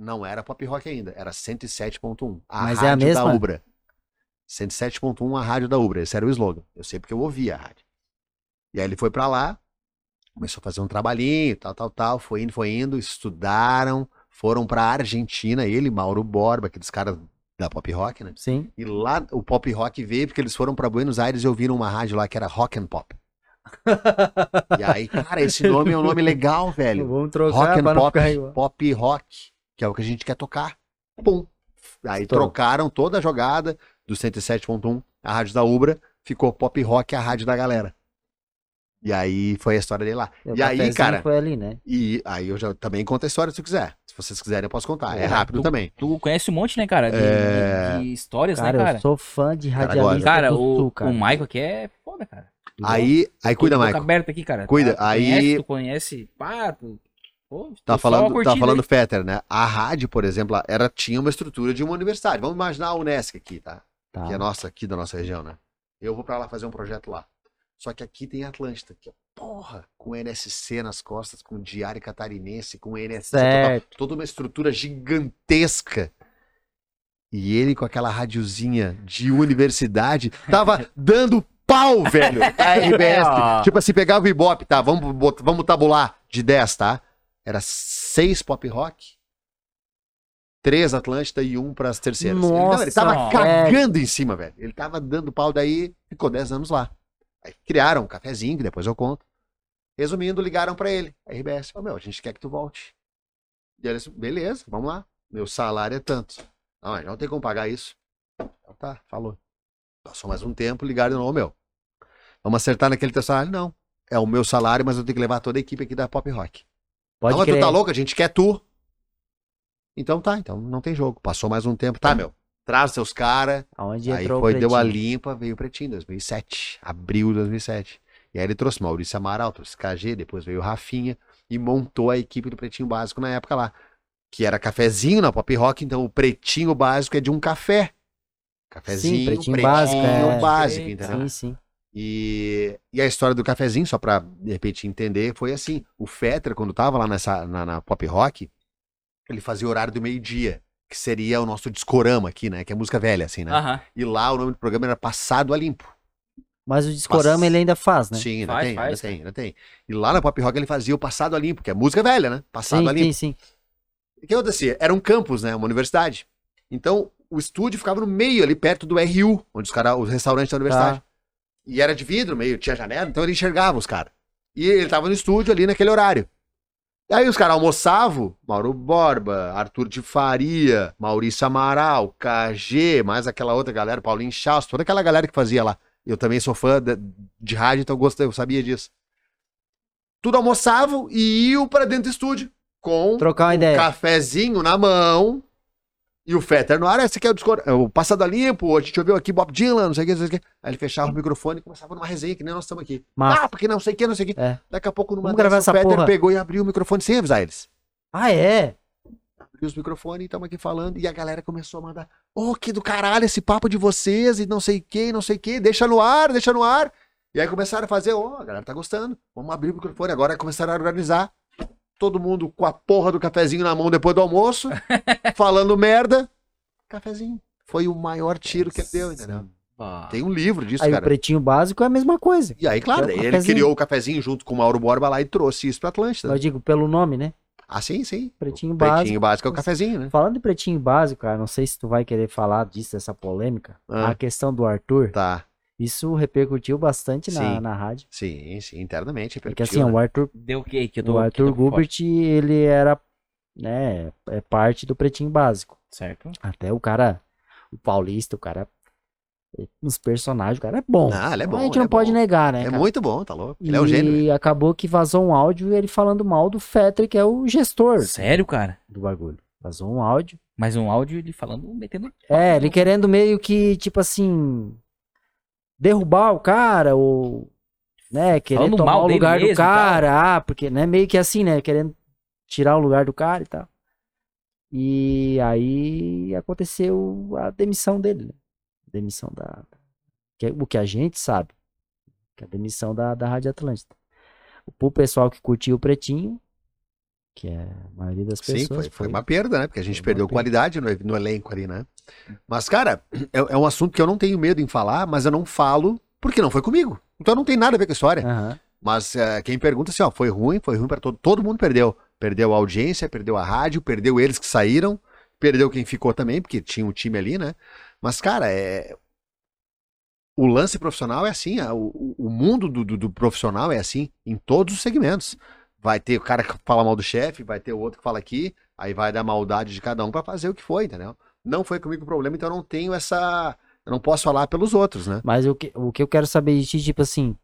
Não era pop rock ainda, era 107.1. A Mas é a rádio mesma? da Ubra. 107.1 a rádio da Ubra. Esse era o slogan. Eu sei porque eu ouvia a rádio. E aí ele foi pra lá, começou a fazer um trabalhinho, tal, tal, tal. Foi indo, foi indo, estudaram, foram pra Argentina, ele, Mauro Borba, aqueles caras da pop rock, né? Sim. E lá o pop rock veio porque eles foram pra Buenos Aires e ouviram uma rádio lá que era Rock and Pop. E aí, cara, esse nome é um nome legal, velho. Vamos trocar Rock and pop, pop rock, que é o que a gente quer tocar. Pum. Aí Estourou. trocaram toda a jogada do 107.1, a rádio da Ubra, ficou pop rock a rádio da galera. E aí foi a história dele lá. O E aí, cara, Foi ali, né? e aí eu já também conto a história se tu quiser. Se vocês quiserem, eu posso contar. É rápido tu- também. Tu conhece um monte, né, cara? De, É. de- de histórias, Cara, né, cara? eu sou fã de Cara, radialista Cara, do o, Sul, cara. o Michael aqui é foda, cara. Aí, aí cuida, Michael. aberta aqui, cara. Cuida, Tu aí- Conhece, tu conhece, pá, tu... Pô, Tá falando, tá falando? Fetter, né? A rádio, por exemplo, era, tinha uma estrutura de uma universidade. Vamos imaginar a Unesc aqui, tá? Tá. Que é nossa, aqui da nossa região, né? Eu vou pra lá fazer um projeto lá. Só que aqui tem Atlântida, que é porra, com NSC nas costas, com Diário Catarinense, com NSC, total, toda uma estrutura gigantesca. E ele com aquela radiozinha de universidade tava dando pau, velho, a RBS. Ah. tipo assim, pegava o Ibope, tá? Vamos, vamos tabular de 10, tá? Era seis pop rock, três Atlântida e um pras terceiras. ele, não, ele tava Nossa, cagando em cima, velho. Ele tava dando pau daí, ficou 10 anos lá. Aí criaram um cafezinho, que depois eu conto. Resumindo, ligaram pra ele. A RBS, ô meu, a gente quer que tu volte. E ele disse, beleza, vamos lá. Meu salário é tanto. Não, mas não tem como pagar isso. Então tá, falou. Passou mais um tempo, ligaram, não, meu. Vamos acertar naquele teu salário? Não. É o meu salário, mas eu tenho que levar toda a equipe aqui da Pop Rock. Pode mas tu tá louco? A gente quer tu. Então tá, então não tem jogo. Passou mais um tempo. Tá, meu. Traz seus caras. Aonde Aí entrou foi, deu a Pretinho? limpa, veio o Pretinho, 2007. Abril de 2007. E aí ele trouxe Maurício Amaral, trouxe KG, depois veio o Rafinha e montou a equipe do Pretinho Básico na época lá. Que era cafezinho na Pop Rock, então o Pretinho Básico é de um café. Cafezinho, Pretinho Básico, é. básico, entendeu? Sim, sim. E, e a história do cafezinho, só pra de repente entender, foi assim: o Fetter, quando tava lá nessa, na, na pop rock, ele fazia o horário do meio-dia, que seria o nosso discorama aqui, né? Que é música velha, assim, né? Aham. E lá o nome do programa era Passado a Limpo. Mas o discorama ele ainda faz, né? Sim, ainda Faz, tem, faz, ainda tem, ainda tem. E lá na pop rock ele fazia o Passado a Limpo, que é música velha, né? Passado sim, a Limpo. sim, sim. O que acontecia? Era um campus, né? Uma universidade. Então, o estúdio ficava no meio, ali perto do RU, onde os caras, os restaurantes da universidade. Tá. E era de vidro, meio, tinha janela, então ele enxergava os caras. E ele tava no estúdio ali naquele horário. E aí os caras almoçavam, Mauro Borba, Arthur de Faria, Maurício Amaral, KG, mais aquela outra galera, Paulinho Chaus, toda aquela galera que fazia lá. Eu também sou fã de, de rádio, então eu, gostei, eu sabia disso. Tudo almoçavam e iam pra dentro do estúdio com Trocar uma ideia. cafezinho na mão e o Fetter no ar. Esse aqui é o, discor... é o Passado Limpo, a gente ouviu aqui Bob Dylan, não sei o que, não sei o que. Aí ele fechava o microfone e começava numa resenha, que nem nós estamos aqui. Massa. Ah, porque não sei o que, não sei o que. É. Daqui a pouco numa dessas, essa o Fetter porra. pegou e abriu o microfone sem avisar eles. Ah, é? Abriu os microfones e estamos aqui falando. E a galera começou a mandar: Ô, que do caralho esse papo de vocês e não sei o que, não sei o que. Deixa no ar, deixa no ar. E aí começaram a fazer: Ó, a galera tá gostando. Vamos abrir o microfone. Agora começaram a organizar. Todo mundo com a porra do cafezinho na mão depois do almoço, falando merda. Cafezinho. Foi o maior tiro que ele deu, entendeu? Ah. Tem um livro disso, Aí o cara. pretinho básico é a mesma coisa. E aí, claro, É o ele cafezinho. criou o cafezinho junto com o Mauro Borba lá e trouxe isso pra Atlântida. Eu digo pelo nome, né? Ah, sim, sim. Pretinho O básico. Pretinho básico é o cafezinho, né? Falando de pretinho básico, cara, não sei se tu vai querer falar disso, dessa polêmica. Ah. A questão do Arthur, Tá. Isso repercutiu bastante na, Sim. na rádio. Sim, sim, internamente. Porque repercutiu, assim, né? o Arthur, Deu o quê? Que tô, o Arthur. Gubert, ele era, né, é parte do pretinho básico. Certo. Até o cara, o paulista, o cara, nos personagens, o cara é bom. Ah, ele é bom. a gente não é pode bom. negar, né, É cara? muito bom, tá louco. Ele é um gênio. E acabou que vazou um áudio ele falando mal do Fetter, que é o gestor Sério, cara? do bagulho. Vazou um áudio. Mais um áudio ele falando, metendo. É, ele querendo meio que, tipo assim, derrubar o cara, ou, né, querer Falando tomar o lugar do cara, ah, porque, né, meio que assim, né, querendo tirar o lugar do cara e tal. E aí aconteceu a demissão dele, né? Demissão da. que é o que a gente sabe, que é a demissão da, da Rádio Atlântida. Pro pessoal que curtiu o Pretinho, Que é a maioria das Sim, pessoas. foi, foi uma perda, né? Porque a gente foi perdeu qualidade no, no elenco ali, né? Mas, cara, é, é um assunto que eu não tenho medo em falar, mas eu não falo porque não foi comigo. Então não tem nada a ver com a história. Aham. Mas é, quem pergunta assim, ó, foi ruim, foi ruim para todo, todo mundo perdeu. Perdeu a audiência, perdeu a rádio, perdeu eles que saíram, perdeu quem ficou também, porque tinha um time ali, né? Mas, cara, é. O lance profissional é assim, o mundo do, do- do profissional é assim, em todos os segmentos. Vai ter o cara que fala mal do chefe, vai ter o outro que fala aqui, aí vai dar maldade de cada um pra fazer o que foi, entendeu? Não foi comigo o problema, então eu não tenho essa. Eu não posso falar pelos outros, né? Mas o que, o que eu quero saber de ti, tipo assim.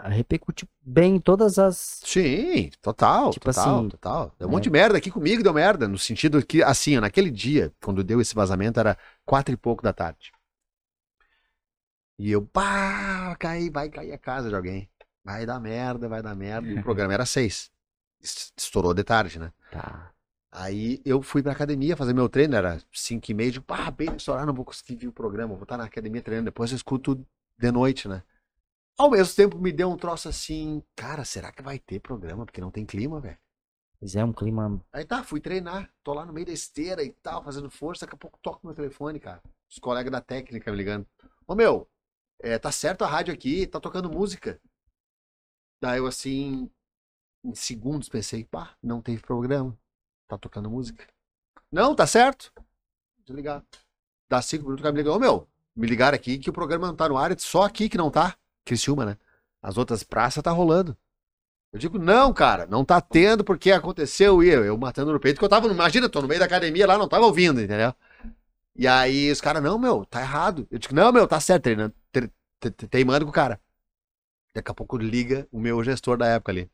Repercutiu bem em todas as. Sim, total, Tipo total, assim, total. Deu um né? monte de merda aqui comigo, deu merda. No sentido que, assim, naquele dia, quando deu esse vazamento, era quatro e pouco da tarde. E eu, pá, cai, vai cair a casa de alguém. Vai dar merda, vai dar merda. E o programa era seis. Es- Estourou de tarde, né? Tá. Aí eu fui pra academia fazer meu treino, era cinco e meia, digo, pá, bem horário, não vou conseguir ver o programa, vou estar na academia treinando, depois eu escuto de noite, né? Ao mesmo tempo me deu um troço assim, cara, será que vai ter programa? Porque não tem clima, velho. Mas é um clima. Aí tá, fui treinar, tô lá no meio da esteira e tal, fazendo força, daqui a pouco toco meu telefone, cara. Os colegas da técnica me ligando. Ô meu, é, tá certo a rádio aqui, tá tocando música. Daí eu assim, em segundos pensei, pá, não teve programa. Tá tocando música. Não, tá certo. Desligar. Dá cinco minutos, o cara me liga, ô meu, me ligaram aqui que o programa não tá no ar, é só aqui que não tá. Criciúma, né? As outras praças tá rolando. Eu digo, não, cara, não tá tendo porque aconteceu e eu, eu matando no peito, que eu tava, imagina, tô no meio da academia lá, não tava ouvindo, entendeu? E aí os caras, não, meu, tá errado. Eu digo, não, meu, tá certo, treinando, tre- te- te- teimando com o cara. Daqui a pouco liga o meu gestor da época ali.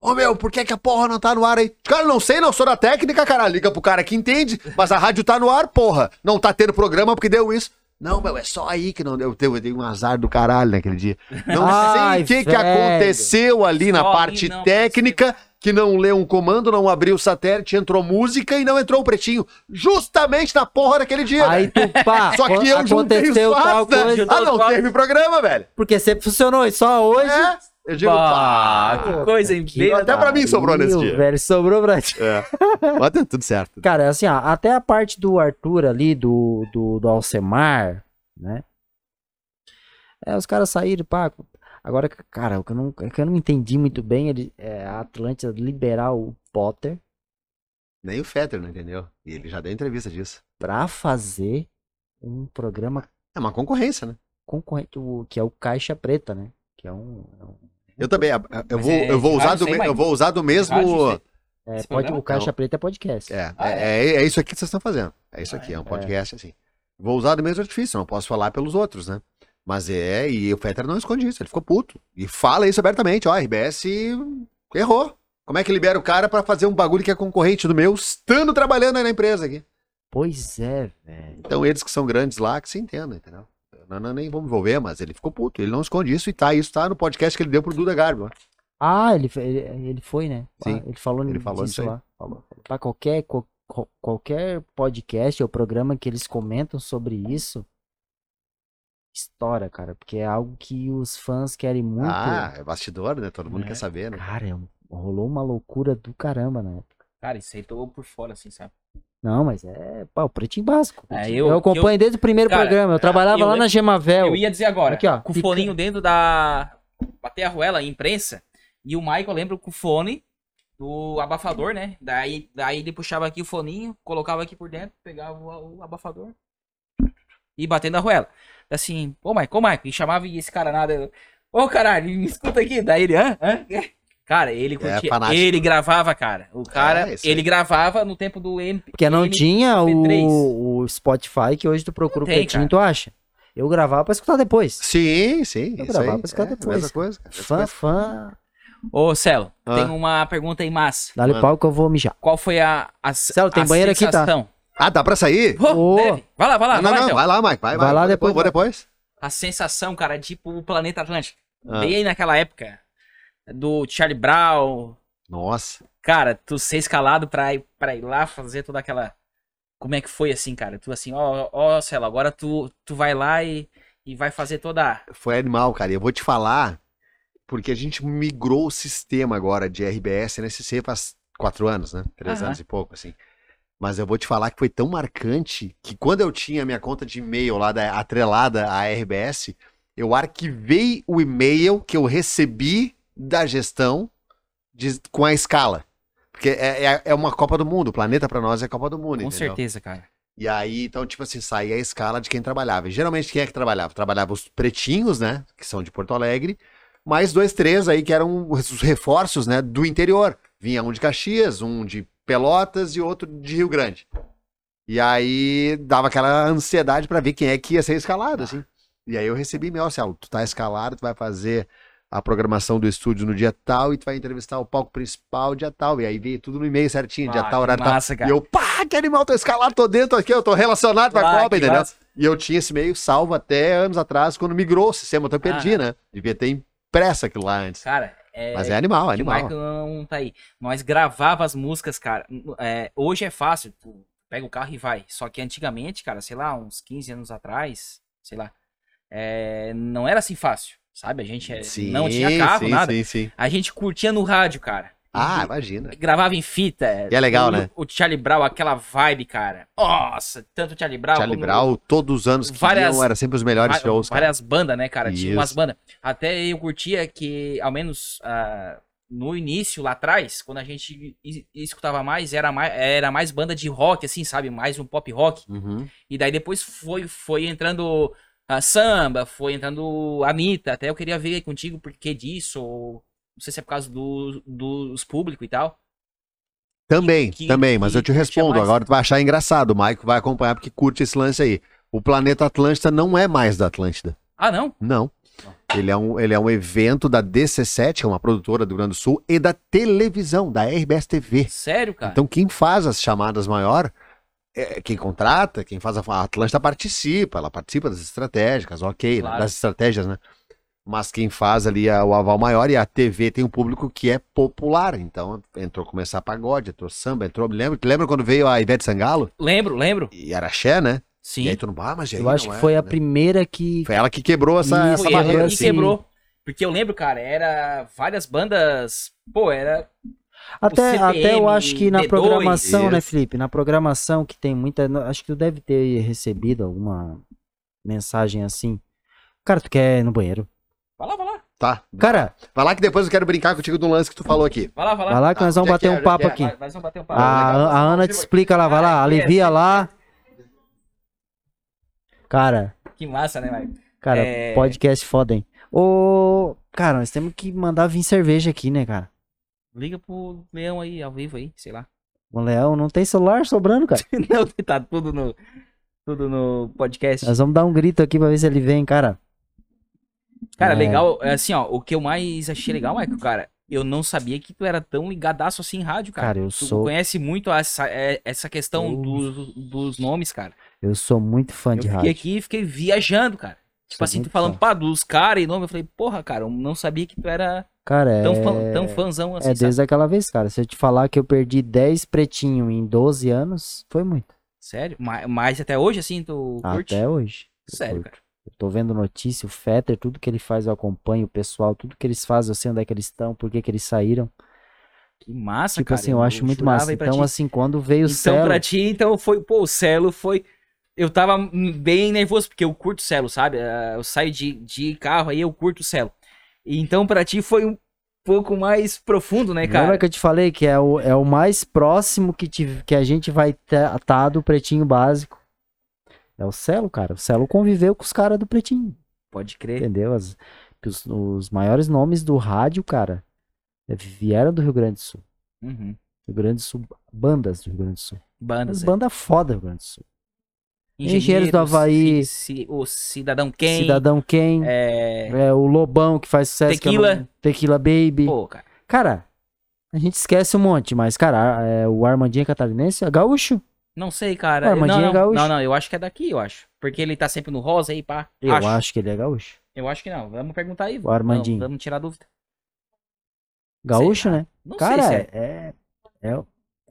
Ô meu, por que, que a porra não tá no ar aí? Cara, não sei, não sou da técnica, cara. Liga pro cara que entende, mas a rádio tá no ar, porra. Não tá tendo programa porque deu isso. Não, meu, é só aí que não deu. Eu dei um azar do caralho naquele dia. Não Ai, sei o que, que aconteceu ali na Só ali parte não técnica, que não leu um comando, não abriu o satélite, entrou música e não entrou o pretinho. Justamente na porra daquele dia. Aí tu pá, Só que eu juntei os aconteceu tal fatos, né? Ah, não teve programa, velho. Porque sempre funcionou, e só hoje. É. Eu digo, Pá, pá. que coisa bem. Até pra mim sobrou nesse dia. velho, sobrou pra ti. É. Mas deu tudo certo. Cara, assim, ó, até a parte do Arthur ali, do, do, do Alcemar, né? É, os caras saíram, pá. Agora, cara, o que eu não, que eu não entendi muito bem, ele, é a Atlântida liberar o Potter Nem o Fetter não entendeu. E ele já deu entrevista disso. pra fazer um programa É uma concorrência, né? concorrente, que é o Caixa Preta, né? Que é um. é um- Eu também. Eu vou, é eu vou usar do, eu vou usar do mesmo. É, pode, o Caixa Não. Preta é podcast. É, Ah, é, é, é isso aqui que vocês estão fazendo. É isso Ah, aqui, é um é. podcast assim. Vou usar do mesmo artifício, não posso falar pelos outros, né? Mas é, e o Fetter não esconde isso, ele ficou puto. E fala isso abertamente, ó, a RBS errou. Como é que libera o cara pra fazer um bagulho que é concorrente do meu, estando trabalhando aí na empresa aqui? Pois é, velho. Então eles que são grandes lá, que se entendam, entendeu? Não, não, nem vamos envolver, mas ele ficou puto, ele não esconde isso e tá, isso tá no podcast que ele deu pro Duda Garbi, ó. Ah, ele, ele, ele foi, né? Sim, Ah, ele falou, ele falou disso aí. lá. Pra qualquer, qual- qual- qualquer podcast ou programa que eles comentam sobre isso, estoura, cara. Porque é algo que os fãs querem muito. Ah, é bastidor, né? Todo mundo É. quer saber, né? Cara, é rolou uma loucura do caramba, né? Cara, isso aí tô por fora, assim, sabe? Não, mas é pá, o pretinho básico. É, eu, eu- acompanho desde o primeiro Cara, programa. Eu trabalhava eu lá na Gemavel. Eu ia dizer agora, Aqui, ó, com o fica- foninho dentro da. Bater a ruela, imprensa. E o Michael, eu lembro com o fone do abafador, né? Daí, daí ele puxava aqui o foninho, colocava aqui por dentro, pegava o, o abafador e batendo a ruela. Assim, ô Michael, ô Michael, e chamava esse cara nada. Ô caralho, me escuta aqui. Daí ele, hã? hã? Cara, ele curtia. fanático. ele gravava, cara. O cara, É, ele gravava no tempo do MP. Porque não M- tinha MP3. o, o Spotify que hoje tu procura o Tem, cara. e tu acha. Eu gravava pra escutar depois. Sim, sim. Eu isso gravava aí, pra escutar é, depois. Mesma coisa. cara, Fã, coisa. fã. Ô, Celo, Ah. tem uma pergunta aí massa. Dá-lhe pau que eu vou mijar. Qual foi a. a Celo, tem a banheiro aqui, tá? Ah, dá pra sair? Ô. deve. Vai lá, vai lá, não, vai não, lá, então. vai lá, Mike. Vai, Vai lá Vou depois, Vou vai. depois. A sensação, cara, tipo o Planeta Atlântico. Ah, Bem aí naquela época do Charlie Brown. Nossa. Cara, tu ser escalado pra ir, pra ir lá fazer toda aquela. Como é que foi assim, cara? Tu assim, ó, ó, Celo, agora tu, tu vai lá e, e vai fazer toda. Foi animal, cara. E eu vou te falar, porque a gente migrou o sistema agora de RBS NSC faz quatro anos, né? Três Aham. anos e pouco, assim. Mas eu vou te falar que foi tão marcante que quando eu tinha a minha conta de e-mail lá da, atrelada à RBS, eu arquivei o e-mail que eu recebi da gestão de- com a escala. Porque é, é, é uma Copa do Mundo, o planeta pra nós é Copa do Mundo, Com entendeu? certeza, cara. E aí, então, tipo assim, saía a escala de quem trabalhava. E geralmente, quem é que trabalhava? Trabalhava os pretinhos, né? Que são de Porto Alegre, mais dois, três aí que eram os reforços, né? Do interior. Vinha um de Caxias, um de Pelotas e outro de Rio Grande. E aí, dava aquela ansiedade pra ver quem é que ia ser escalado, assim. E aí eu recebi e-mail, assim, ó, tu tá escalado, tu vai fazer a programação do estúdio no dia tal e tu vai entrevistar o palco principal dia tal. E aí veio tudo no e-mail certinho, dia Ah, tal, que horário tal. massa, E cara. eu, pá, que animal, tô escalado, tô dentro aqui, eu tô relacionado com a Ah, Copa, entendeu? massa. E eu tinha esse e-mail salvo até anos atrás, quando migrou o sistema, então eu perdi, Ah. né? Devia ter impresso aquilo lá antes. Cara, é, Mas é animal, é animal. Michael não tá aí. Nós gravava as músicas, cara. É, hoje é fácil, tu pega o carro e vai. Só que antigamente, cara, sei lá, uns 15 anos atrás, sei lá, é, não era assim fácil, sabe? A gente é, não tinha carro, sim, nada. Sim, sim. A gente curtia no rádio, cara. Ah, E- imagina. Gravava em fita. E é legal, o, né? O Charlie Brown, aquela vibe, cara. Nossa, tanto o Charlie Brown Charlie Brown, todos os anos que várias- iam, era sempre os melhores Va- shows, cara. Várias bandas, né, cara? Tinha umas Isso. bandas. Até eu curtia que, ao menos ah, no início, lá atrás, quando a gente es- escutava mais, era mais, era mais banda de rock, assim, sabe? Mais um pop rock. Uhum. E daí depois foi, foi entrando a samba, foi entrando a Anitta. Até eu queria ver contigo por que disso, ou não sei se é por causa do, dos públicos e tal. Também, que- também, mas que eu te respondo. mais. Agora tu vai achar engraçado. O Maico vai acompanhar porque curte esse lance aí. O planeta Atlântida não é mais da Atlântida. Ah, não? Não. Ele é, um, ele é um evento da DC7, que é uma produtora do Rio Grande do Sul, e da televisão, da RBS TV. Sério, cara? Então, quem faz as chamadas maior, é quem contrata, quem faz a, a Atlântida participa, ela participa das estratégicas, ok, Claro. das estratégias, né? Mas quem faz ali a- o aval maior e a TV tem um público que é popular. Então, entrou começar pagode, entrou samba, entrou. Lembra, lembra quando veio a Ivete Sangalo? Lembro, lembro. E Araxé, né? Sim. E aí tu não, ah, mas aí Eu acho não que é, foi a né? primeira que. Foi ela que quebrou essa, Isso, essa Foi barreira. ela assim. que quebrou. Porque eu lembro, cara, era várias bandas. Pô, era. Até, CPM, até eu acho que na D2, programação, né, isso. Felipe? Na programação que tem muita. Acho que tu deve ter recebido alguma mensagem assim. Cara, tu quer ir no banheiro? Vai lá, vai lá. Tá. Cara, Vai lá que depois eu quero brincar contigo do lance que tu falou aqui. Vai lá, vai lá. vai lá que Tá, nós vamos que bater um papo aqui. Nós vamos bater um papo. A, Ana te explica lá, vai lá, Ah, alivia lá. Cara, Que massa, né, Mike? cara, É. podcast foda, hein? Ô, cara, nós temos que mandar vir cerveja aqui, né, cara? Liga pro Leão aí, ao vivo aí, sei lá. O Leão não tem celular sobrando, cara. Não, tá tudo no. Tudo no podcast. Nós vamos dar um grito aqui pra ver se ele vem, cara. Cara, É. legal. é Assim, ó, o que eu mais achei legal, Michael, cara, eu não sabia que tu era tão ligadaço assim em rádio, cara. Cara, eu tu sou, conhece muito essa, é, essa questão Eu- dos, dos nomes, cara. eu sou muito fã Eu de fiquei rádio. aqui e fiquei viajando, cara. Tipo Sou assim, tu falando, fã. pá, dos caras e nome, eu falei, porra, cara, eu não sabia que tu era Cara, tão, é... fã, tão fãzão assim, é sabe? desde aquela vez, cara. Se eu te falar que eu perdi 10 pretinho em 12 anos, foi muito. Sério? Mas, mas até hoje, assim, tu curte? Até hoje. eu Sério, curto. cara. Eu tô vendo notícia, o Fetter, tudo que ele faz eu acompanho, o pessoal, tudo que eles fazem, eu sei onde é que eles estão, por que que eles saíram. Que massa, tipo cara. assim, eu acho muito massa. Então, assim, quando veio o Então, Celo, pra ti, então foi, pô, o Celo foi. Eu tava bem nervoso, porque eu curto o Celo, sabe? Ah, Eu saio de, de carro aí, eu curto o Celo. Então, pra ti foi um pouco mais profundo, né, cara? lembra que eu te falei que é o, é o mais próximo que, tive, que a gente vai estar tá do pretinho básico. É o Celo, cara. O Celo conviveu com os caras do pretinho. Pode crer. Entendeu? As- que os, os maiores nomes do rádio, cara, é, vieram do Rio Grande do Sul. Uhum. Rio Grande do Sul, bandas do Rio Grande do Sul. Bandas. As é. bandas foda do Rio Grande do Sul. Engenheiros do Havaí. Ci- o Cidadão Quem. Cidadão Quem, É. é, o Lobão que faz sucesso. eu Tequila. não- Tequila Baby. Pô, cara. Cara, a gente esquece um monte, mas, cara, é, o Armandinho é catarinense, é gaúcho. Não sei, cara. Ué, não, é não, gaúcho. não, não, eu acho que é daqui, eu acho. Porque ele tá sempre no rosa aí, pá. Eu acho, que ele é gaúcho. Eu acho que não. Vamos perguntar aí. O Armandinho. Vamos, vamos tirar dúvida. Gaúcho, cara. né? Não Cara, sei se é. é, é,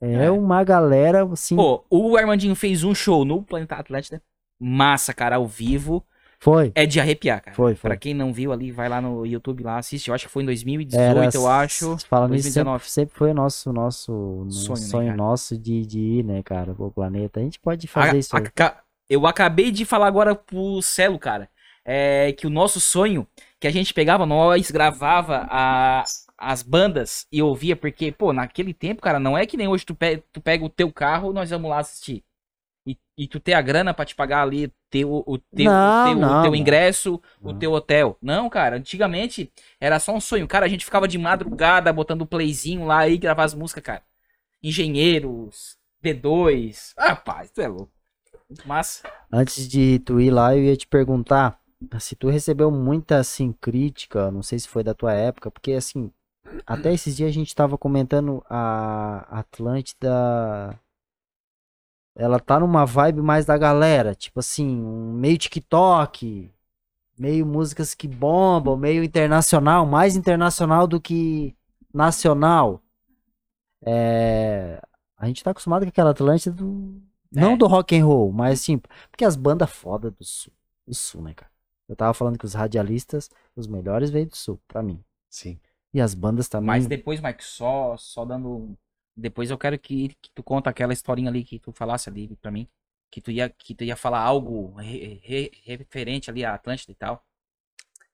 é, É. uma galera, assim, Pô, o Armandinho fez um show no Planeta Atlântida. Massa, cara, ao vivo. Foi. É de arrepiar, cara. Foi, foi. Pra quem não viu ali, vai lá no YouTube lá, assiste. Eu acho que foi em 2018, Era, eu acho. Falando nisso, sempre, 2019. sempre foi o nosso, nosso no- Sonho, sonho, né, cara? nosso de, de ir, né, cara, pro planeta. A gente pode A- fazer isso aí. aca- eu acabei de falar agora pro Celo, cara. É que o nosso sonho, que a gente pegava, nós gravava a- as bandas e ouvia, porque, pô, naquele tempo, cara, não é que nem hoje tu, pe- tu pega o teu carro, nós vamos lá assistir. E, e tu ter a grana pra te pagar ali teu, o teu, Não, o teu, o não, teu não. ingresso, o Não. teu hotel. Não, cara, antigamente era só um sonho. Cara, a gente ficava de madrugada botando o playzinho lá e gravar as músicas, cara. Engenheiros, D2. Ah, Rapaz, tu é louco. Massa. Antes de tu ir lá, eu ia te perguntar se tu recebeu muita, assim, crítica, não sei se foi da tua época, porque, assim, até esses dias a gente tava comentando a Atlântida, ela tá numa vibe mais da galera, tipo assim, um meio TikTok, meio músicas que bombam, meio internacional, mais internacional do que nacional. É, a gente tá acostumado com aquela Atlântida do, não É. do rock and roll, mas assim, porque as bandas foda do sul, do sul, né, cara? Eu tava falando que os radialistas, os melhores veio do sul, pra mim. Sim. E as bandas também. Mas depois, Mike, só, só dando. Depois eu quero que, que tu conta aquela historinha ali que tu falasse ali pra mim. Que tu ia, que tu ia falar algo re- re- referente ali à Atlântida e tal.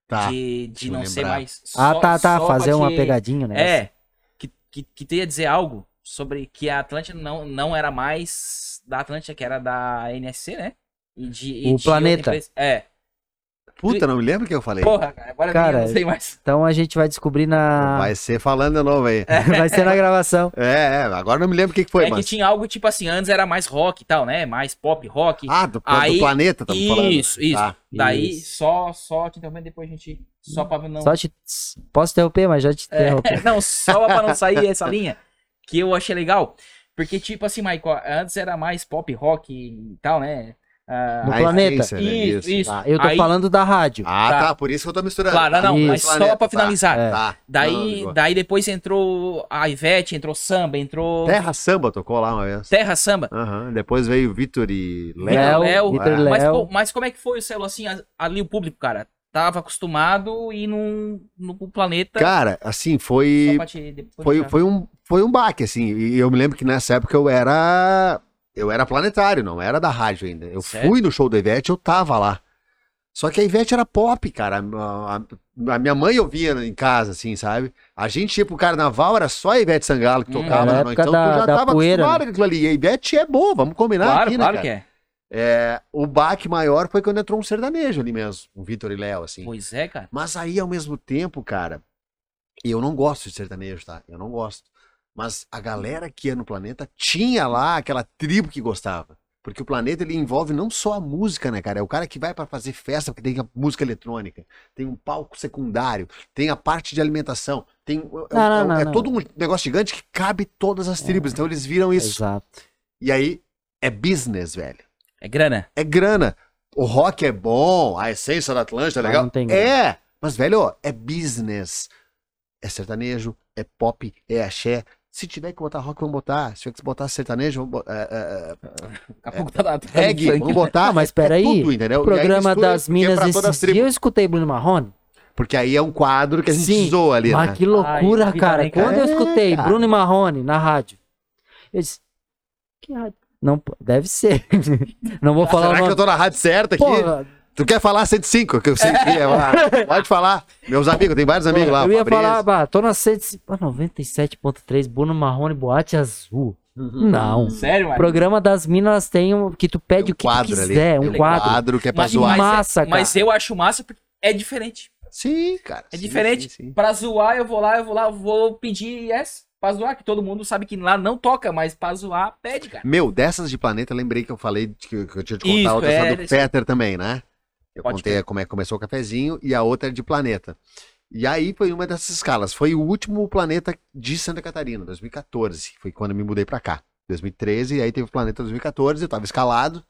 Tá. de de não ser lembrar. mais. ah, só- tá, tá, pra fazer uma te- pegadinha, né? É. Que, que, que tu ia dizer algo sobre que a Atlântida não, não era mais da Atlântida, que era da NSC, né? E de, e O de planeta. É. Puta, não me lembro o que eu falei. Porra, cara, agora Cara, eu não sei mais. Então a gente vai descobrir na. Vai ser falando de novo aí. É, vai ser na gravação. é, agora não me lembro o que, que foi, é mas. que tinha algo tipo assim, antes era mais rock e tal, né? Mais pop rock. Ah, do, do Aí- planeta, estamos falando. Isso, isso. Tá. Daí Isso. só, só te interrompendo, depois a gente. Só pra não. Só te. Posso interromper, mas já te É, interrompi. não, só pra não sair essa linha. Que eu achei legal. Porque, tipo assim, Michael, antes era mais pop rock e tal, né? Ah, No A planeta. essência, né, Isso, isso. Tá, eu tô Aí- falando da rádio. Ah, Tá. tá. por isso que eu tô misturando. Claro, não, não, Isso. mas só pra tá. finalizar. É. Tá. Não, Daí, ligou. daí depois entrou a Ivete, entrou samba, entrou Terra Samba tocou lá uma vez. Terra Samba. Aham, Depois veio Vitor e Léo, Léo. Léo, Vitor é. Mas, Léo. pô, mas como é que foi o céu assim, ali o público, cara? Tava acostumado e no, no planeta. Cara, assim, foi. te- Foi, foi, um, foi um baque, assim. E eu me lembro que nessa época eu era. Eu era planetário, não era da rádio ainda. Eu Sério? fui no show da Ivete, eu tava lá. Só que a Ivete era pop, cara. A, a- a minha mãe ouvia em casa, assim, sabe? A gente ia pro carnaval, era só a Ivete Sangalo que Hum, tocava. né? época então da- tu já tava poeira, acostumado com aquilo ali. E a Ivete é boa, vamos combinar Claro, aqui, claro né, que cara? é. É, o baque maior foi quando entrou um sertanejo ali mesmo, um Vitor e Léo, assim. Pois é, cara. Mas aí, ao mesmo tempo, cara, eu não gosto de sertanejo, tá? Eu não gosto. Mas a galera que ia no planeta tinha lá aquela tribo que gostava. Porque o planeta ele envolve não só a música, né, cara? É o cara que vai pra fazer festa, porque tem a música eletrônica, tem um palco secundário, tem a parte de alimentação, tem. é- Não, não, é, não, é não. todo um negócio gigante que cabe todas as tribos. Então eles viram isso. Exato. E aí é business, velho. É grana. É grana. O rock é bom, a essência da Atlântida é legal. não tem grana. é, mas velho, ó, é business. É sertanejo, é pop, é axé. Se tiver que botar rock, vamos botar. Se tiver que botar sertanejo, vamos botar. É, é, tá tá é, no reggae, vamos botar. Ah, mas é peraí, tudo, entendeu? O programa mistura, das é Minas as esses dias eu escutei Bruno Marrone. Porque aí é um quadro que a gente Sim, zoa ali, Mas né? que loucura, Ai, cara. Quando eu É, escutei cara. Bruno Marrone na rádio, eu disse, que rádio? Não, deve ser. Não vou falar Será o que eu tô na rádio certa aqui? Porra, Tu quer falar 105, que eu sei que é. lá. Pode falar. Meus amigos, tem vários amigos lá. eu ia Fabrício. falar, bah, tô na 100 ah, 97.3, Bruno Marrone, Boate Azul. Uhum. Não. Sério, O mano? programa das Minas têm um, que tu pede Tem um o que tu quadro ali. quiser, Tem um quadro. que é pra Mas, zoar. mas, Massa, cara. mas eu acho massa porque é diferente. Sim, cara. É sim, diferente. sim, sim. Pra zoar, eu vou lá, eu vou lá, eu vou pedir yes. Pra zoar, que todo mundo sabe que lá não toca, mas pra zoar, pede, cara. Meu, dessas de planeta, lembrei que eu falei que, que eu tinha te contar Isso, outra é, do. Peter também, né? Eu Pode contei como é que começou o cafezinho e a outra é de planeta. E aí foi uma dessas escalas. Foi o último planeta de Santa Catarina, 2014. Foi quando eu me mudei pra cá. 2013, e aí teve o planeta 2014, eu tava escalado.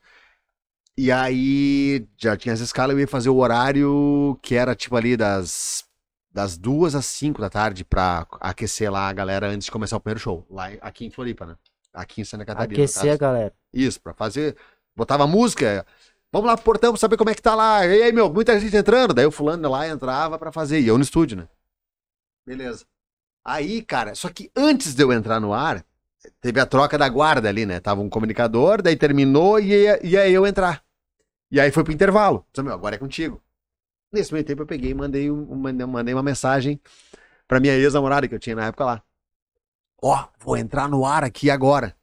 E aí já tinha essa escala, eu ia fazer o horário que era tipo ali das das duas às cinco da tarde pra aquecer lá a galera antes de começar o primeiro show, lá aqui em Floripa, né? Aqui em Santa Catarina. Aquecer a galera. Isso, pra fazer. Botava música, Vamos lá pro portão pra saber como é que tá lá. E aí, meu, muita gente entrando. Daí o fulano lá entrava pra fazer. E eu no estúdio, né? Beleza. Aí, cara, só que antes de eu entrar no ar, teve a troca da guarda ali, né? Tava um comunicador, daí terminou e ia eu entrar. E aí foi pro intervalo. Disse, meu, agora é contigo. Nesse meio tempo eu peguei e mandei, um, mandei, uma mensagem pra minha ex-namorada que eu tinha na época lá. Ó, vou entrar no ar aqui agora.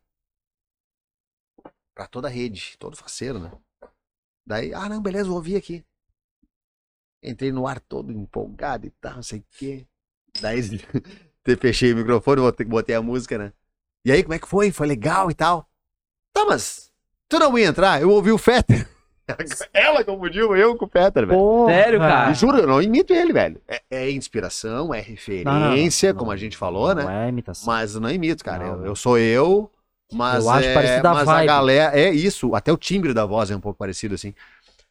Pra toda a rede, todo faceiro, né? Daí, ah, não, beleza, vou ouvir aqui. Entrei no ar todo empolgado e tal, não sei o quê. Daí fechei o microfone, botei, botei a música, né? E aí, como é que foi? Foi legal e tal. Tá, mas tu não ia entrar? Eu ouvi o Fetter. Ela confundiu eu com o Fetter, velho. Porra. Sério, cara? Juro, eu não imito ele, velho. É, é inspiração, é referência, Não, não, como a não, gente falou, Não né? é imitação. Mas eu não imito, cara. Não, eu, não. eu sou eu, mas, Eu acho é, parecido a mas a vibe. galera. É isso, até o timbre da voz é um pouco parecido, assim.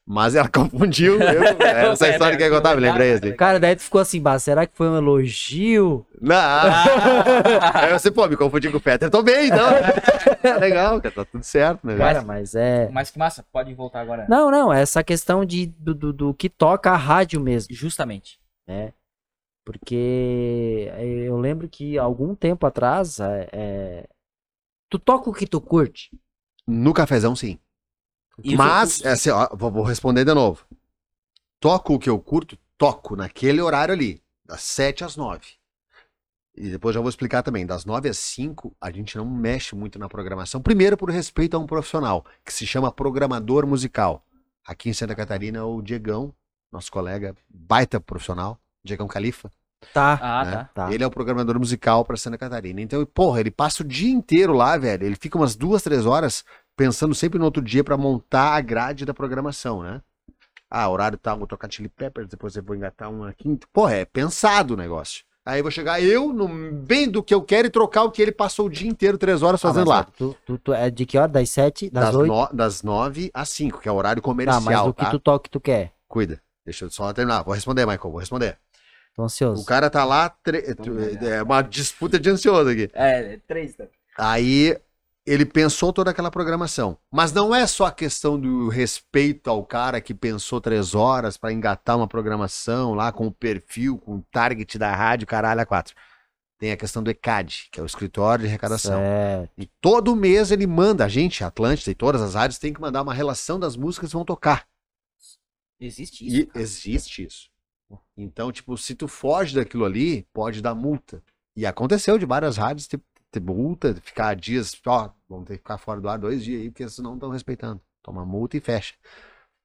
Mas ela confundiu. Eu, é, essa história que eu ia contar, me lembrei assim. Cara, daí tu ficou assim, bah, será que foi um elogio? Não. Aí você, pô, me confundi com o Peter. Tô bem, então. Tá legal, cara. Tá tudo certo, né? Cara, mas é. Mas que massa, pode voltar agora. Não, não, é essa questão de, do, do, do que toca a rádio mesmo, Justamente. né? Porque é, eu lembro que algum tempo atrás, é, tu toca o que tu curte. No cafezão, sim. E Mas, é assim, ó, vou, vou responder de novo. Toco o que eu curto, toco naquele horário ali, das 7 às 9. E depois já vou explicar também, das 9 às 5, a gente não mexe muito na programação. Primeiro, por respeito a um profissional, que se chama programador musical. Aqui em Santa Catarina, o Diegão, nosso colega, baita profissional, Diegão Califa. Tá. Ah, né? tá. Tá. Ele é o programador musical para Santa Catarina. Então, porra, ele passa o dia inteiro lá, velho. Ele fica umas duas, três horas pensando sempre no outro dia para montar a grade da programação, né? Ah, horário tal, vou tocar Chili Peppers, depois eu vou engatar uma quinta. Porra, é pensado o negócio. Aí vou chegar eu, no bem do que eu quero, e trocar o que ele passou o dia inteiro, três horas Ah, fazendo mas, lá. Tu, tu, tu- é de que hora? Das sete? Das, Das, oito? no- das nove às cinco, que é o horário Tá, comercial, mas do tá? que tu toca que tu quer. Cuida. Deixa eu só terminar. Vou responder, Michael, vou responder. Tô ansioso. O cara tá lá, tre- é uma disputa de ansioso aqui. É, três. Tá? Aí ele pensou toda aquela programação. Mas não é só a questão do respeito ao cara que pensou três horas para engatar uma programação lá com o perfil, com o target da rádio, caralho, a quatro. Tem a questão do ECAD, que é o escritório de arrecadação. Certo. E todo mês ele manda, a gente, Atlântida e todas as rádios, tem que mandar uma relação das músicas que vão tocar. Existe isso. E existe isso. Então, tipo, se tu foge daquilo ali, pode dar multa. E aconteceu de várias rádios ter, ter multa, ficar dias, ó, vamos ter que ficar fora do ar dois dias aí, porque vocês não estão respeitando. Toma multa e fecha.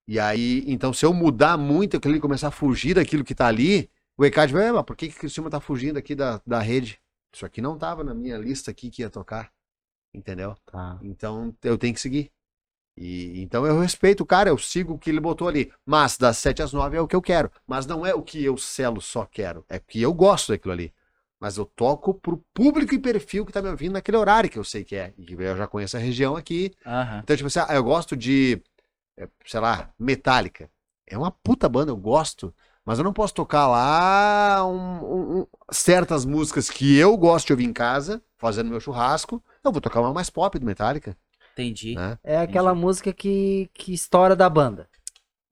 E aí, então, se eu mudar muito aquilo e começar a fugir daquilo que tá ali, o ECAD vai, "Ah, mas por que que o Criciúma tá fugindo aqui da, da rede? Isso aqui não tava na minha lista aqui que ia tocar. Entendeu? Tá. Então eu tenho que seguir. E então eu respeito o cara, eu sigo o que ele botou ali. Mas das 7 às 9 é o que eu quero. Mas não é o que eu selo só quero. É que eu gosto daquilo ali. Mas eu toco pro público e perfil que tá me ouvindo naquele horário que eu sei que é. E eu já conheço a região aqui. Aham. Então, tipo assim, ah, eu gosto de, é, sei lá, Metallica. É uma puta banda, eu gosto. Mas eu não posso tocar lá um- um- certas músicas que eu gosto de ouvir em casa, fazendo meu churrasco. Eu vou tocar uma mais pop do Metallica. Entendi. Né? É aquela música que, que estoura da banda.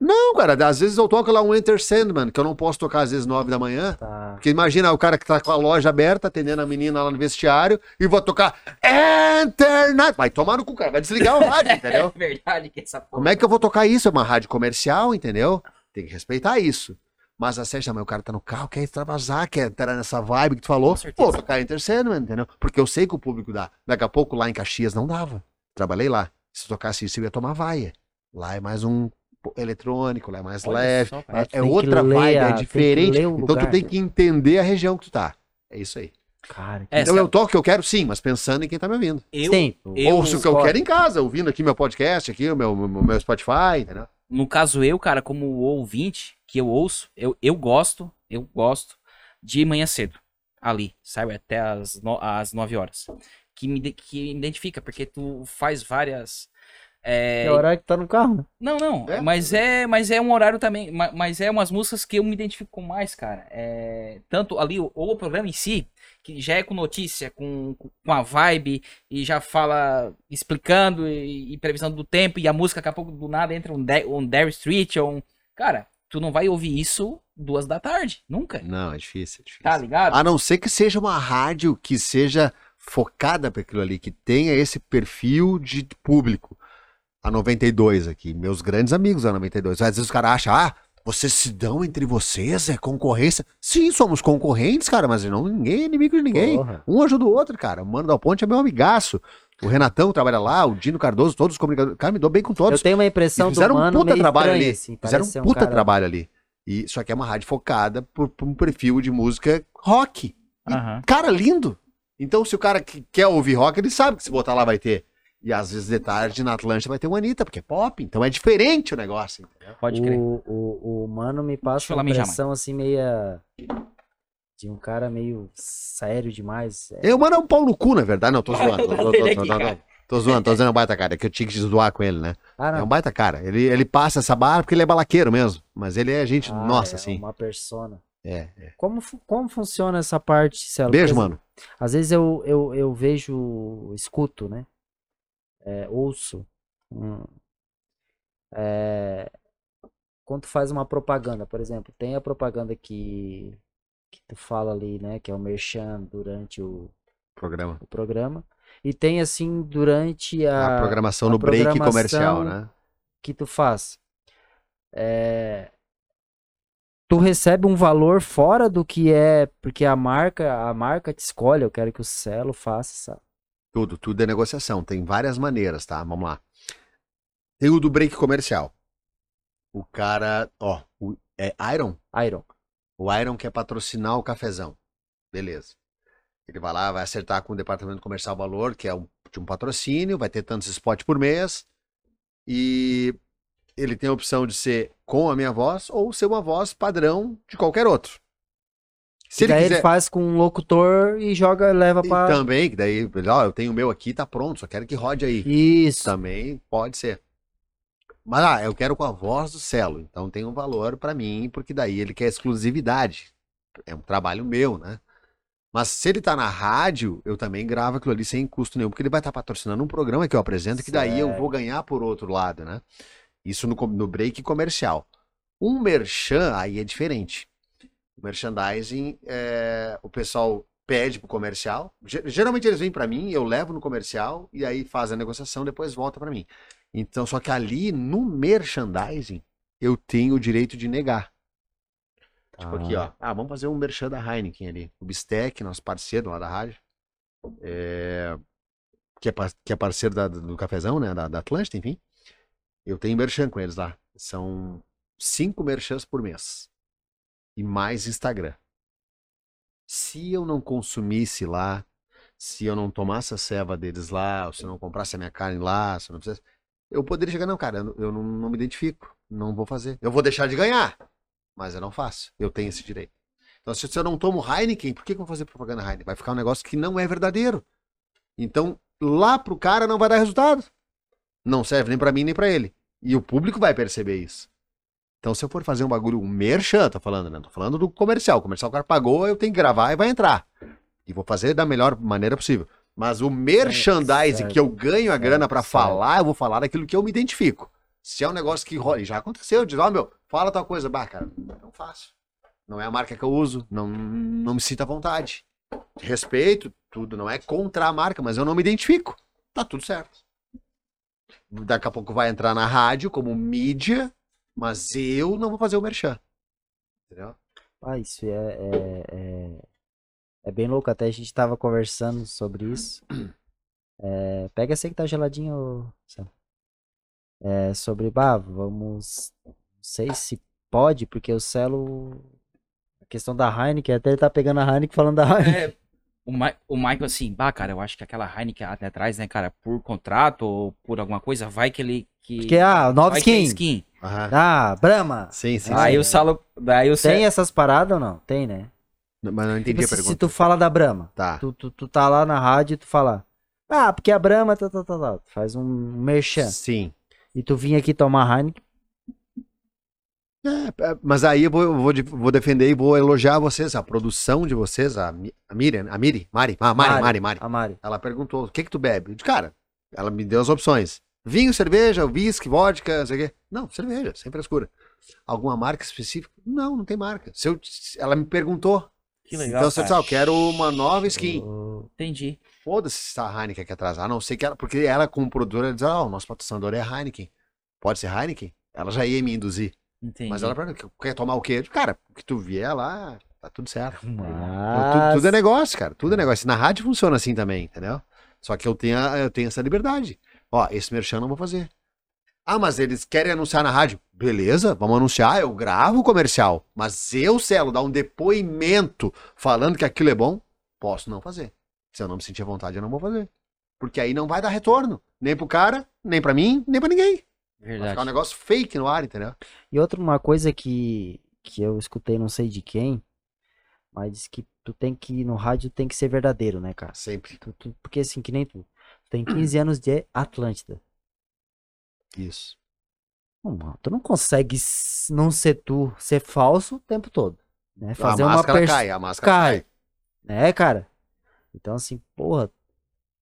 Não, cara, às vezes eu toco lá um Enter Sandman, que eu não posso tocar às vezes nove da manhã. Tá. Porque imagina o cara que tá com a loja aberta, atendendo a menina lá no vestiário, e vou tocar Enter Night. Vai tomar no cu, cara, vai desligar o rádio, entendeu? É verdade que essa porra. Como é que eu vou tocar isso? É uma rádio comercial, entendeu? Tem que respeitar isso. Mas a Sérgio, mas o cara tá no carro, quer extravasar, quer entrar nessa vibe que tu falou. Pô, tocar Enter Sandman, entendeu? Porque eu sei que o público dá. Daqui a pouco lá em Caxias não dava. Trabalhei lá. Se tocasse isso, eu ia tomar vaia. Lá é mais um eletrônico, lá é mais Olha leve. só. É, é outra ler vibe, a- é diferente. Então tu tem que entender a região que tu tá. É isso aí. Cara, que... É, então se- eu toco o que eu quero, sim, mas pensando em quem tá me ouvindo. Eu, Sim, eu- Ouço o que eu quero em casa, ouvindo aqui meu podcast, aqui, o meu, meu, meu Spotify, entendeu? no caso eu, cara, como ouvinte, que eu ouço, eu, eu gosto, eu gosto de manhã cedo. Ali, sabe? Até as, no, às 9 horas. Que me, que me identifica, porque tu faz várias. é, é o horário que tá no carro, né? Não, não, É? mas é, mas é um horário também, ma- mas é umas músicas que eu me identifico com mais, cara. É, tanto ali, ou o programa em si, que já é com notícia, com, com a vibe, e já fala explicando e, e previsão do tempo, e a música daqui a pouco do nada entra um, um Dare Street ou um. Cara, tu não vai ouvir isso duas da tarde. Nunca. Não, é difícil, é difícil. Tá ligado? A não ser que seja uma rádio que seja focada para aquilo ali, que tenha esse perfil de público. A 92 aqui, meus grandes amigos da 92. Às vezes os caras acham, ah, vocês se dão entre vocês, é concorrência. Sim, somos concorrentes, cara, mas não, ninguém é inimigo de ninguém. Porra. Um ajuda o outro, cara. O Mano da Ponte é meu amigaço. O Renatão trabalha lá, o Dino Cardoso, todos os comunicadores. Cara, me dou bem com Eu todos. tenho uma impressão E fizeram do um mano puta meio trabalho estranho, ali. assim, Fizeram um puta cara- trabalho ali. E, só que é uma rádio focada por, por um perfil de música rock. E. Cara, lindo. Então, se o cara que quer ouvir rock, ele sabe que se botar lá vai ter. E às vezes de tarde na Atlântica vai ter uma Anitta, porque é pop. Então é diferente o negócio. entendeu? Pode crer. O, o, o mano me passa uma impressão assim meia. De um cara meio sério demais. É, Eu mando um pau no cu, na verdade. Não, tô zoando. Tô, tô, tô, tô, aqui, tô, cara. tô, tô zoando, tô dizendo um baita cara. É que eu tinha que zoar com ele, né? Ah, É um baita cara. Ele, ele passa essa barra porque ele é balaqueiro mesmo. Mas ele é gente, Ah, nossa, é assim. Uma persona. É, é. Como, como funciona essa parte, Celo? Beijo, Porque, mano. Às vezes eu, eu, eu vejo, escuto, né? É, ouço. Hum. É, quando tu faz uma propaganda, por exemplo, tem a propaganda que, que tu fala ali, né? Que é o merchan durante o, Programa. o programa. E tem assim durante A, a, programação a no break programação- comercial, né? que tu faz. É, tu recebe um valor fora do que é, porque a marca, a marca te escolhe, eu quero que o Celo faça essa. Tudo, tudo é negociação. Tem várias maneiras, tá? Vamos lá. Tem o do break comercial. O cara, ó, o- é Iron? Iron. O Iron quer patrocinar o cafezão. Beleza. Ele vai lá, vai acertar com o departamento comercial valor, que é um, de um patrocínio, vai ter tantos spots por mês. E ele tem a opção de ser com a minha voz ou ser uma voz padrão de qualquer outro. Se ele daí quiser ele faz com um locutor e joga, leva pra. também, que daí, ó, eu tenho o meu aqui, tá pronto, só quero que rode aí. Isso. Também pode ser. Mas ah, eu quero com a voz do Celo, então tem um valor pra mim, porque daí ele quer exclusividade. É um trabalho meu, né? Mas se ele tá na rádio, eu também gravo aquilo ali sem custo nenhum, porque ele vai estar patrocinando um programa que eu apresento, que daí eu vou ganhar por outro lado, né? Isso no, no break comercial. Um merchan, aí é diferente. O merchandising, é, o pessoal pede pro comercial. Ge- Geralmente eles vêm pra mim, eu levo no comercial e aí faz a negociação, depois volta pra mim. Então, só que ali no merchandising, eu tenho o direito de negar. Tipo aqui, ó. Ah, vamos fazer um merchan da Heineken ali. O Bistec, nosso parceiro lá da rádio. é, Que, é, que é parceiro da- do cafezão, né? Da, da Atlântida, enfim. Eu tenho merchan com eles lá. São cinco merchans por mês. E mais Instagram. Se eu não consumisse lá, se eu não tomasse a ceva deles lá, ou se eu não comprasse a minha carne lá, se eu não fizesse, eu poderia chegar, não, cara, eu não, não, me identifico, não vou fazer. Eu vou deixar de ganhar, mas eu não faço. Eu tenho esse direito. Então, se eu não tomo Heineken, por que, que eu vou fazer propaganda Heineken? Vai ficar um negócio que não é verdadeiro. Então, lá pro cara não vai dar resultado. Não serve nem pra mim nem pra ele. E o público vai perceber isso. Então, se eu for fazer um bagulho, um merchan, tô falando, né? Tô falando do comercial. O comercial o cara pagou, eu tenho que gravar e vai entrar. E vou fazer da melhor maneira possível. Mas o merchandising certo, que eu ganho a certo, grana pra certo. falar, eu vou falar daquilo que eu me identifico. Se é um negócio que rola, e já aconteceu, diz, ó, meu, fala tal coisa. Bah, cara, não faço. Não é a marca que eu uso, não, não me sinto à vontade. Respeito, tudo, não é contra a marca, mas eu não me identifico. Tá tudo certo. Daqui a pouco vai entrar na rádio como mídia, mas eu não vou fazer o merchan. Entendeu? Ah, isso é, é, é, é bem louco. Até a gente tava conversando sobre isso. É, pega esse aí que tá geladinho, Celo. É, sobre, bah, vamos. Não sei se pode, porque o Celo. A questão da Heineken, até ele tá pegando a Heineken falando da Heineken. É, o, Ma o Michael, assim, bah, cara, eu acho que aquela Heineken até atrás, né, cara, por contrato ou por alguma coisa, vai que ele. Que, Porque, ah, nova vai é skin. skin. Aham. Ah, Brahma. Sim, sim. Aí sim. o Salo. Daí o Tem Cé- essas paradas ou não? Tem, né? Mas não entendi Tipo, a se, se pergunta. tu fala da Brahma, Tá. tu, tu, tu tá lá na rádio e tu fala. Ah, porque a Brahma, tá, tá, tá, tá. Tu faz um merchan. Sim. E tu vinha aqui tomar Heineken. É, é, mas aí eu vou, eu vou, vou defender e vou elogiar vocês, a produção de vocês, a, a Miriam, a Miri, Mari, ah, Mari, Mari. Mari, Mari. A Mari. Ela perguntou, o que que tu bebe? Eu disse, cara, ela me deu as opções. Vinho, cerveja, whisky, vodka, não sei o quê. Não, cerveja, sem frescura. Alguma marca específica? Não, não tem marca. Se eu, se ela me perguntou. Que legal. então, eu disse, ah, eu quero uma nova skin. Entendi. Foda-se se a Heineken quer atrasar. A não ser que ela, porque ela, como produtora, ela diz, ah, o nosso patrocinador é a Heineken. Pode ser Heineken? Ela já ia me induzir. Entendi. Mas ela pergunta, quer tomar o quê? Cara, o que tu vier lá, tá tudo certo. Mas... tudo, tudo é negócio, cara. Tudo é negócio. Na rádio funciona assim também, entendeu? Só que eu tenho, eu tenho essa liberdade. Ó, esse merchan não vou fazer. Ah, mas eles querem anunciar na rádio. Beleza, vamos anunciar, eu gravo o comercial. Mas eu, Celo, dar um depoimento falando que aquilo é bom, posso não fazer. Se eu não me sentir à vontade, eu não vou fazer. Porque aí não vai dar retorno. Nem pro cara, nem pra mim, nem pra ninguém. Vai Verdade. ficar um negócio fake no ar, entendeu? E outra uma coisa que, que eu escutei, não sei de quem, mas diz que tu tem que, no rádio, tem que ser verdadeiro, né, cara? Sempre. Tu- tu- porque assim, que nem tu. Tu tem 15 anos de Atlântida. Isso. Não, tu não consegue não ser tu, ser falso o tempo todo. Né? Fazer a uma máscara pers- cai, a máscara cai. cai. Né, cara? Então, assim, porra,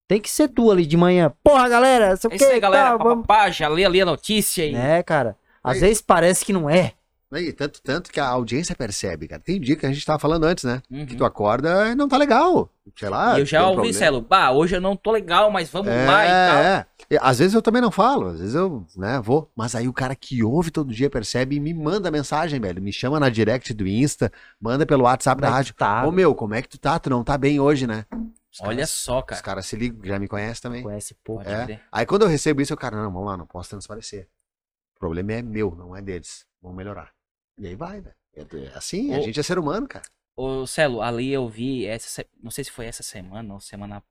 tem que ser tu ali de manhã. Porra, galera, sei o É que, isso aí, galera. tá, vamos... Papá, já lê ali a notícia aí. Né, cara? Às Aí- vezes parece que não é. E tanto, tanto que a audiência percebe, cara. Tem dia que a gente tava falando antes, né? Uhum. Que tu acorda e não tá legal. Sei lá. E eu já ouvi, problema. Celo. Bah, hoje eu não tô legal, mas vamos É, lá e tal. é. E, Às vezes eu também não falo, às vezes eu, né, vou. Mas aí o cara que ouve todo dia percebe e me manda mensagem, velho. Me chama na direct do Insta, manda pelo WhatsApp da Como é rádio. tá? Ô meu, como é que tu tá? Tu não tá bem hoje, né? Os Olha só, Os cara. caras se ligam, já me conhecem também. Conhece pouco. É. Aí quando eu recebo isso, eu, cara, não, vamos lá, não posso transparecer. O problema é meu, não é deles. Vamos melhorar. E aí vai, velho. É é assim, a Ô- gente é ser humano, cara. Ô, Celo, ali eu vi, essa, não sei se foi essa semana ou semana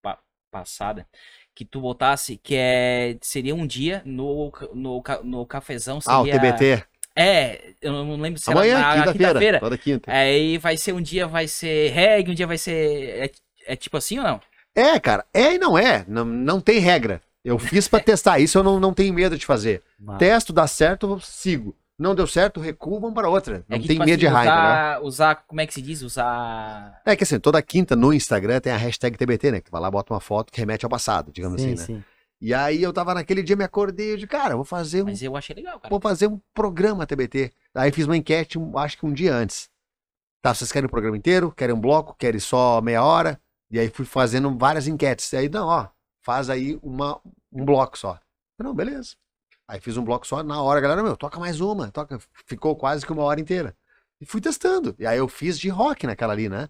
pa- passada, que tu botasse que é, seria um dia no, no, no cafezão. Seria, Ah, o TBT. É, eu não lembro se Amanhã, era na quinta-feira. toda quinta. Aí vai ser um dia vai ser reggae, um dia vai ser. É, é tipo assim ou não? É, cara, é e não é. Não, não tem regra. Eu fiz pra testar isso, eu não, não tenho medo de fazer. Mas- Testo, dá certo, eu sigo. Não deu certo, recuo, vamos para outra. Não é que, tem tipo medo de assim, errar, entendeu? usar, usar, como é que se diz? Usar. É que assim, toda quinta no Instagram tem a hashtag TBT, né? Que tu vai lá, bota uma foto que remete ao passado, digamos sim, assim, né? sim. E aí eu tava naquele dia, me acordei, eu disse, cara, vou fazer um, Mas eu achei legal, cara. vou fazer um programa TBT. Aí fiz uma enquete, acho que um dia antes. Tá, vocês querem o programa inteiro? Querem um bloco? Querem só meia hora? E aí fui fazendo várias enquetes. E aí, não, ó, faz aí uma, um bloco só. Eu, Não, beleza. Aí fiz um bloco só, na hora, galera, meu, toca mais uma, toca. Ficou quase que uma hora inteira. E fui testando. E aí eu fiz de rock naquela ali, né?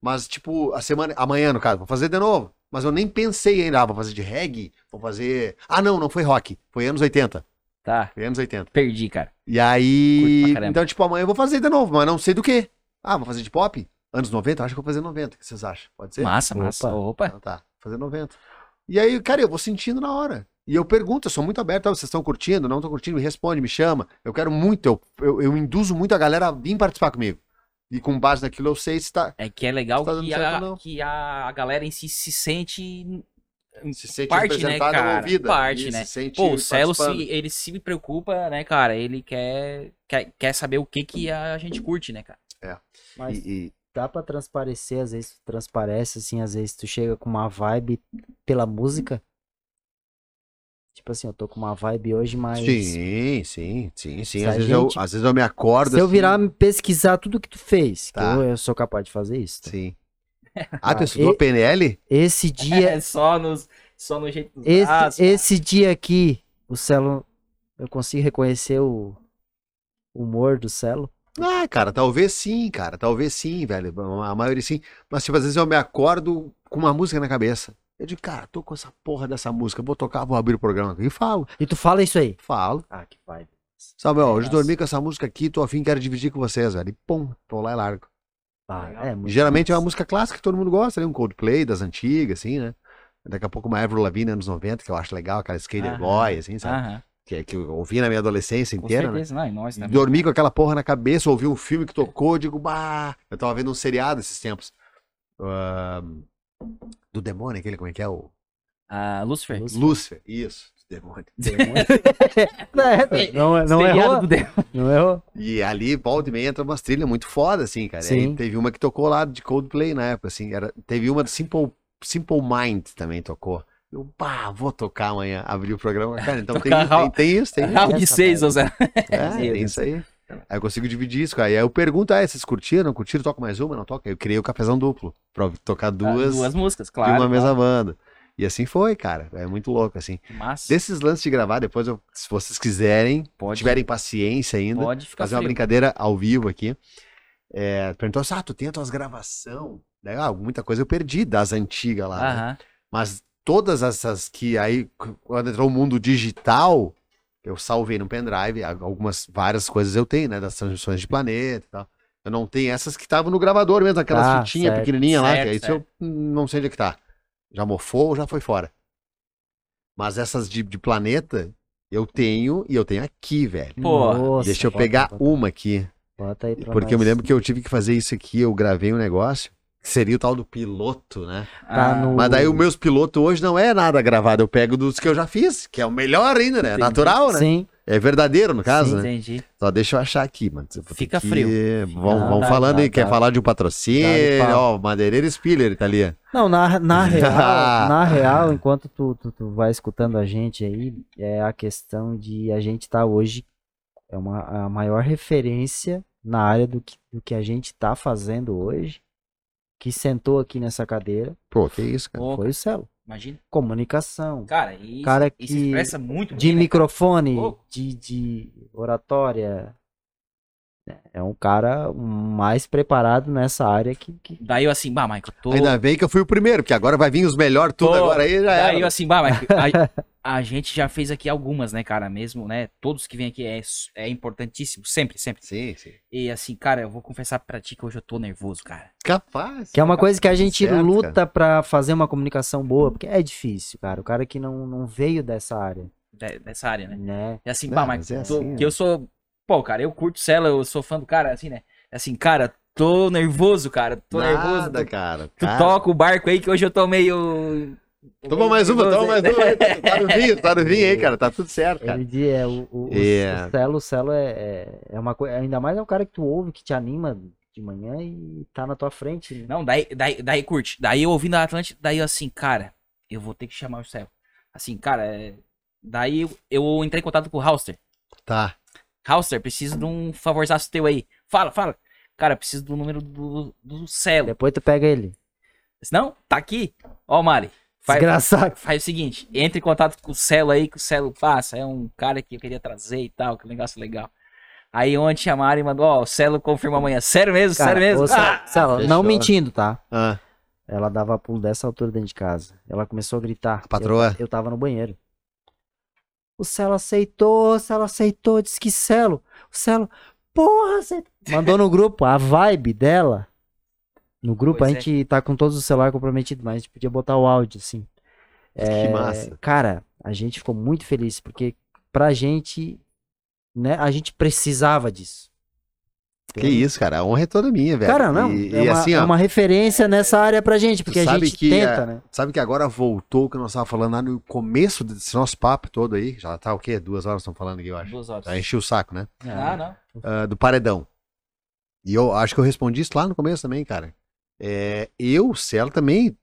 Mas, tipo, a semana, amanhã, no caso, vou fazer de novo. Mas eu nem pensei ainda, ah, vou fazer de reggae, vou fazer. Ah, não, não foi rock. Foi anos 80. Tá. Foi anos 80. Perdi, cara. E aí. Então, tipo, amanhã eu vou fazer de novo, mas não sei do que. Ah, vou fazer de pop? Anos 90? Acho que vou fazer 90. O que vocês acham? Pode ser? Massa, massa. Opa. Opa. Então tá, fazer 90. E aí, cara, eu vou sentindo na hora. E eu pergunto, eu sou muito aberto, ah, vocês estão curtindo? Não estão curtindo? Me responde, me chama. Eu quero muito, eu, eu, eu induzo muito a galera a vir participar comigo. E com base naquilo eu sei se tá, É que é legal Tá que, a, que a galera em si se sente se sente parte, né, cara? ouvida. Parte, né? Se Pô, o Celo, se, ele se preocupa, né, cara? Ele quer, quer, quer saber o que, que a gente curte, né, cara? Mas E- e- dá pra transparecer, às vezes tu transparece, assim, às vezes tu chega com uma vibe pela música. Tipo assim, eu tô com uma vibe hoje, mas. Sim, sim, sim, sim. Às vezes, eu, às vezes eu me acordo. Se eu assim, virar me pesquisar tudo que tu fez, Tá. que eu, eu sou capaz de fazer isso. tá? Sim. Ah, tu estudou e- PNL? Esse dia, É só, nos, só no jeito esse, braços, esse dia aqui, o Celo, eu consigo reconhecer o humor do Celo. Ah, cara, talvez sim, cara. Talvez sim, velho. A maioria sim. Mas, tipo, às vezes eu me acordo com uma música na cabeça. Eu digo, cara, tô com essa porra dessa música. Vou tocar, vou abrir o programa aqui. E falo, E tu fala isso aí. falo. Ah, que vibe. Sabe, ó, hoje Nossa. dormi com essa música aqui, tô afim, quero dividir com vocês, velho. E pum, tô lá e largo. Ah, é, geralmente é uma música clássica que todo mundo gosta, né? Um Coldplay das antigas, assim, né? Daqui a pouco uma Avril Lavigne anos 90, que eu acho legal, aquela Skater. Boy, assim, sabe? Aham, Que, que eu ouvi na minha adolescência com inteira, né? certeza, não, e nós também. Dormi com aquela porra na cabeça, ouvi um filme que tocou, digo, bah. Eu tava vendo um seriado esses tempos. Ahn, do demônio, aquele, como é que é? O Ah, Lucifer. Lucifer. Lúcifer, isso. Demônio. É, não não Seriado errou. demônio. Não errou. E ali, volta e meia, entra umas trilhas muito foda, assim, cara. E aí Sim. teve uma que tocou lá de Coldplay na época, assim. Era, teve uma do Simple, Simple Mind também tocou. Eu, pá, vou tocar amanhã. Abri o programa. Cara, então tem, tem, tem isso, tem isso. Round 6, ou seja. É, tem isso aí. Aí eu consigo dividir isso, cara. E aí eu pergunto, ah, vocês curtiram? Curtiram? Toca mais uma? Não toca? Eu criei o cafezão duplo. Pra tocar duas, Duas músicas, de claro. uma mesma claro. banda. E assim foi, cara. É muito louco, assim. Mas Desses lances de gravar, depois, eu- se vocês quiserem, pode, tiverem paciência ainda, pode ficar fazer uma frio. brincadeira ao vivo aqui. É, perguntou assim, ah, tu tem as tuas gravação? Daí, ah, muita coisa eu perdi das antigas lá. né? Aham. Mas todas essas que aí, quando entrou o mundo digital, eu salvei no pendrive. Algumas, várias coisas eu tenho, né? Das transmissões de planeta e tal. Eu não tenho essas que estavam no gravador mesmo, aquelas Ah, fitinhas pequenininhas lá, que isso eu não sei onde é que tá. Já mofou ou já foi fora. Mas essas de, de planeta, eu tenho e eu tenho aqui, velho. Pô, Nossa, Deixa eu bota- pegar bota- uma aqui. Bota aí pra Porque eu me nós. lembro que eu tive que fazer isso aqui, eu gravei um negócio, seria o tal do piloto, né? Tá Ah, no- Mas daí os meus pilotos hoje não é nada gravado, eu pego dos que eu já fiz, que é o melhor ainda, né? É Entendi. natural, né? Sim. É verdadeiro, no caso, né? Entendi. Só deixa eu achar aqui, mano. Fica que- frio. Vão, Ah, vão dá, falando dá, aí, quer dá. falar de um patrocínio, ó, Madeireira Spiller, tá ali. Não, na, na real, na real, enquanto tu, tu, tu vai escutando a gente aí, é a questão de a gente tá hoje, é uma, a maior referência na área do que, do que a gente tá fazendo hoje, que sentou aqui nessa cadeira, Pô, que isso, cara. Pô, foi o Celo. Imagina. Comunicação, Cara, isso, Cara isso que- expressa muito de bem, né, microfone, Pô. de, de oratória. É um cara mais preparado nessa área que, que Daí eu assim, bah, Michael, tô... Ainda bem que eu fui o primeiro, porque agora vai vir os melhores tudo Pô, agora aí já Daí eu era. assim, bah, Michael, a, gente já fez aqui algumas, né, cara, mesmo, né? Todos que vêm aqui é, é importantíssimo, sempre, sempre. Sim, sim. E assim, cara, eu vou confessar pra ti que hoje eu tô nervoso, cara. Capaz. Que é uma coisa que a gente certo, luta pra fazer uma comunicação boa, porque é difícil, cara. O cara que não, não veio dessa área, de- Dessa área, né? né? E assim, Não, bah, mas Michael, é tô- assim, que eu sou... Pô, cara, eu curto Cela, eu sou fã do cara, assim, né? Assim, cara, tô nervoso, cara, tô nervoso. Nada, Tu, cara. tu Cara, toca o barco aí que hoje eu tô meio... Toma mais uma, toma mais uma. Tá no vinho, tá no vinho aí, cara. Tá tudo certo, cara. Ele é, o, o, o- É. o Celo, o Celo é, é, é uma coisa, ainda mais é um cara que tu ouve, que te anima de manhã e tá na tua frente. né? Não, daí, daí, daí curte. Daí eu ouvindo a Atlântida, daí eu assim, cara, eu vou ter que chamar o céu. Assim, cara, é... daí eu, eu entrei em contato com o Hauster. Tá. Hauster, preciso de um favorzaço teu aí. Fala, fala. Cara, preciso do número do, do Celo. Depois tu pega ele. Se Não, tá aqui. Ó, Mari. Faz, Desgraçado. faz o seguinte, entre em contato com o Celo aí, que o Celo passa. É um cara que eu queria trazer e tal, que negócio legal. Aí ontem a Mari mandou, ó, o Celo confirma amanhã. Sério mesmo? Cara, Sério mesmo? ô, Celo, Ah! Celo, não mentindo, tá? Ah, Ela dava pulo dessa altura dentro de casa. Ela começou a gritar. A patroa? Eu, eu tava no banheiro. O Celo aceitou, o Celo aceitou, disse que Celo. O Celo, porra, aceitou. Mandou no grupo, a vibe dela. No grupo Pois a é. gente tá com todos os celulares comprometidos, mas a gente podia botar o áudio, assim. que É, massa. Cara, a gente ficou muito feliz, porque pra gente, né, a gente precisava disso. Que isso, cara. A honra é toda minha, velho. Cara, não, E, é, e uma, assim, é ó. uma referência nessa área pra gente, porque a gente que, tenta, é, né? Sabe que agora voltou o que nós estávamos falando lá no começo desse nosso papo todo aí. Já tá o quê? Duas horas estamos falando aqui, eu acho. Duas horas. Já enchi o saco, né? Ah, não. Ah, do paredão. E eu acho que eu respondi isso lá no começo também, cara. É, eu, Celo, também